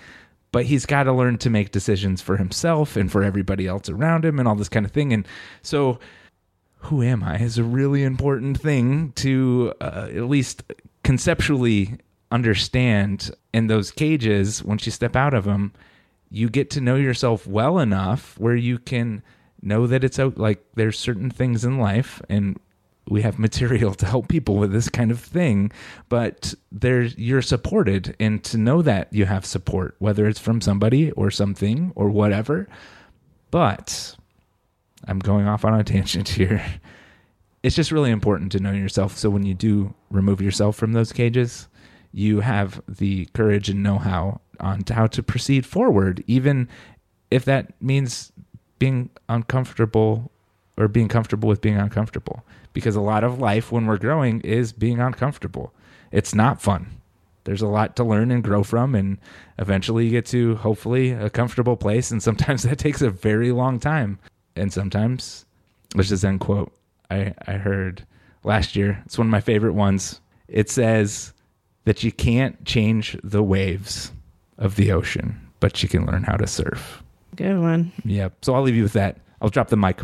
but he's got to learn to make decisions for himself and for everybody else around him and all this kind of thing and so who am I is a really important thing to uh, at least conceptually understand. In those cages, once you step out of them, you get to know yourself well enough where you can know that it's out. Like there's certain things in life, and we have material to help people with this kind of thing. But there's you're supported, and to know that you have support, whether it's from somebody or something or whatever. But I'm going off on a tangent here. It's just really important to know yourself. So when you do remove yourself from those cages, you have the courage and know how on how to proceed forward, even if that means being uncomfortable or being comfortable with being uncomfortable. Because a lot of life when we're growing is being uncomfortable. It's not fun. There's a lot to learn and grow from, and eventually you get to hopefully a comfortable place. And sometimes that takes a very long time. And sometimes, which is end quote I, I heard last year. It's one of my favorite ones. It says that you can't change the waves of the ocean, but you can learn how to surf. Good one. Yeah. So I'll leave you with that. I'll drop the mic.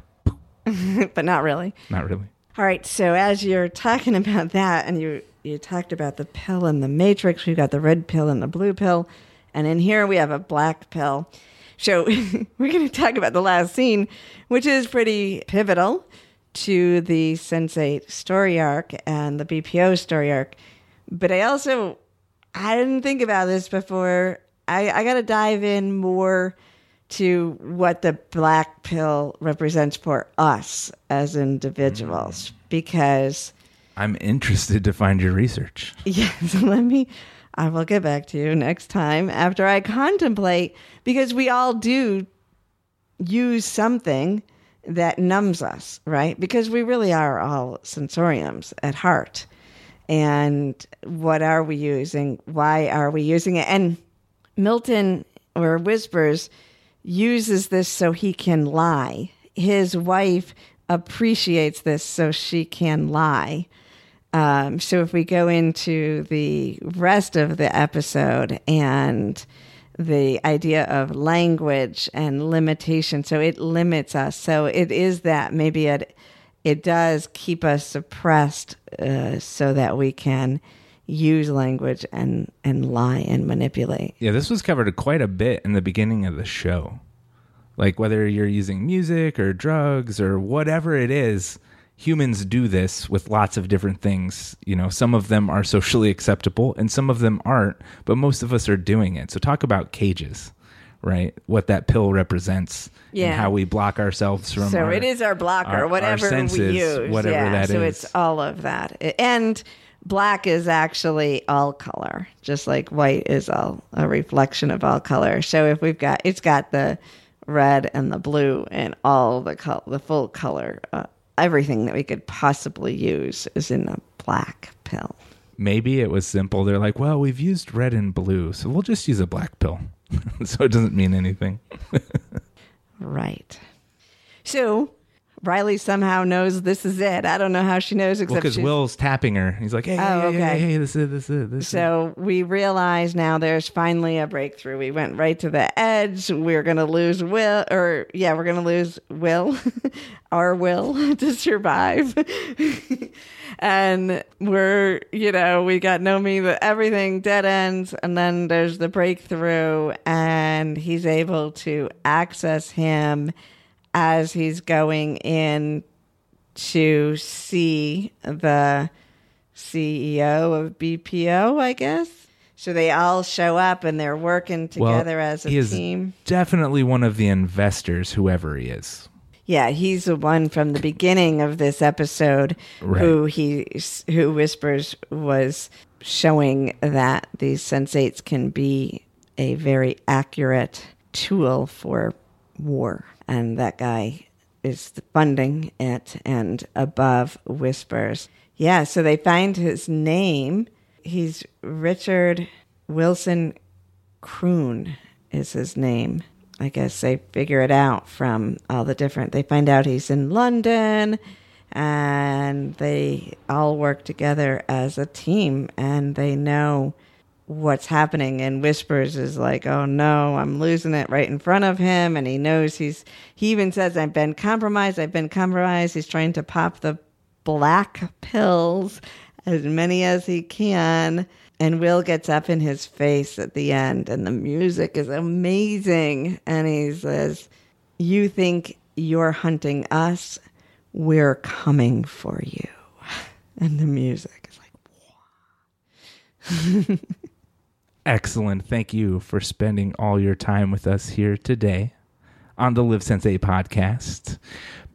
but not really. Not really. All right. So as you're talking about that, and you you talked about the pill and the matrix, we've got the red pill and the blue pill, and in here we have a black pill. So we're going to talk about the last scene, which is pretty pivotal to the Sense8 story arc and the BPO story arc. But I also I didn't think about this before. I, I got to dive in more to what the black pill represents for us as individuals mm. because I'm interested to find your research. yes let me i will get back to you next time after i contemplate because we all do use something that numbs us right? Because we really are all sensoriums at heart. And what are we using? Why are we using it? And milton or whispers uses this so he can lie. His wife appreciates this so she can lie. Um, so if we go into the rest of the episode and the idea of language and limitation, so it limits us. So it is that maybe it it does keep us suppressed uh, so that we can use language and and lie and manipulate. Yeah, this was covered quite a bit in the beginning of the show. Like whether you're using music or drugs or whatever it is, humans do this with lots of different things. You know, some of them are socially acceptable and some of them aren't, but most of us are doing it. So talk about cages, right? What that pill represents Yeah. and how we block ourselves from so our- it is our blocker, our- our whatever senses, we use. whatever yeah, that so is. it's all of that. And black is actually all color, just like white is all a reflection of all color. So if we've got, it's got the red and the blue and all the col- the full color. Uh, everything that we could possibly use is in a black pill. maybe it was simple. They're like, well, we've used red and blue, so we'll just use a black pill. so it doesn't mean anything. Right. So Riley somehow knows this is it. I don't know how she knows, Well, except because she's- Will's tapping her. He's like, hey, hey, Oh, hey, hey, okay. hey, this is this is this. is. So we realize now there's finally a breakthrough. We went right to the edge. We're going to lose Will, or yeah, we're going to lose Will, our Will to survive. and we're, you know, we got Nomi, but everything dead ends. And then there's the breakthrough, and he's able to access him as he's going in to see the CEO of BPO, I guess. So they all show up and they're working together as a he is team. definitely one of the investors, whoever he is. Yeah, he's the one from the beginning of this episode who he who whispers was showing that these sensates can be a very accurate tool for war, and that guy is funding it and above whispers. Yeah, so they find his name. He's Richard Wilson Kroon is his name. I guess they figure it out from all the different. They find out he's in London and they all work together as a team and they know what's happening and whispers is like oh no i'm losing it right in front of him. And he knows he's he even says i've been compromised i've been compromised. He's trying to pop the black pills as many as he can. And will gets up in his face at the end and the music is amazing. And he says you think you're hunting us? We're coming for you. And the music is like Excellent. Thank you for spending all your time with us here today on the Live Sense8 podcast.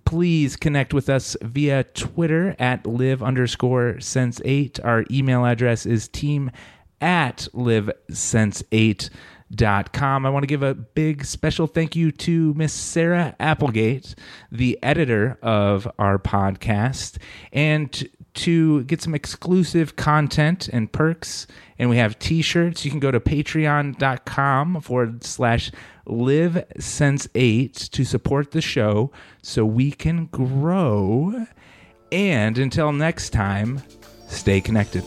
Please connect with us via Twitter at live underscore sense 8. Our email address is team at livesense8.com. I want to give a big special thank you to Miss Sarah Applegate, the editor of our podcast, and to get some exclusive content and perks. And we have t-shirts. You can go to patreon.com forward slash live sense 8 to support the show so we can grow. And until next time, stay connected.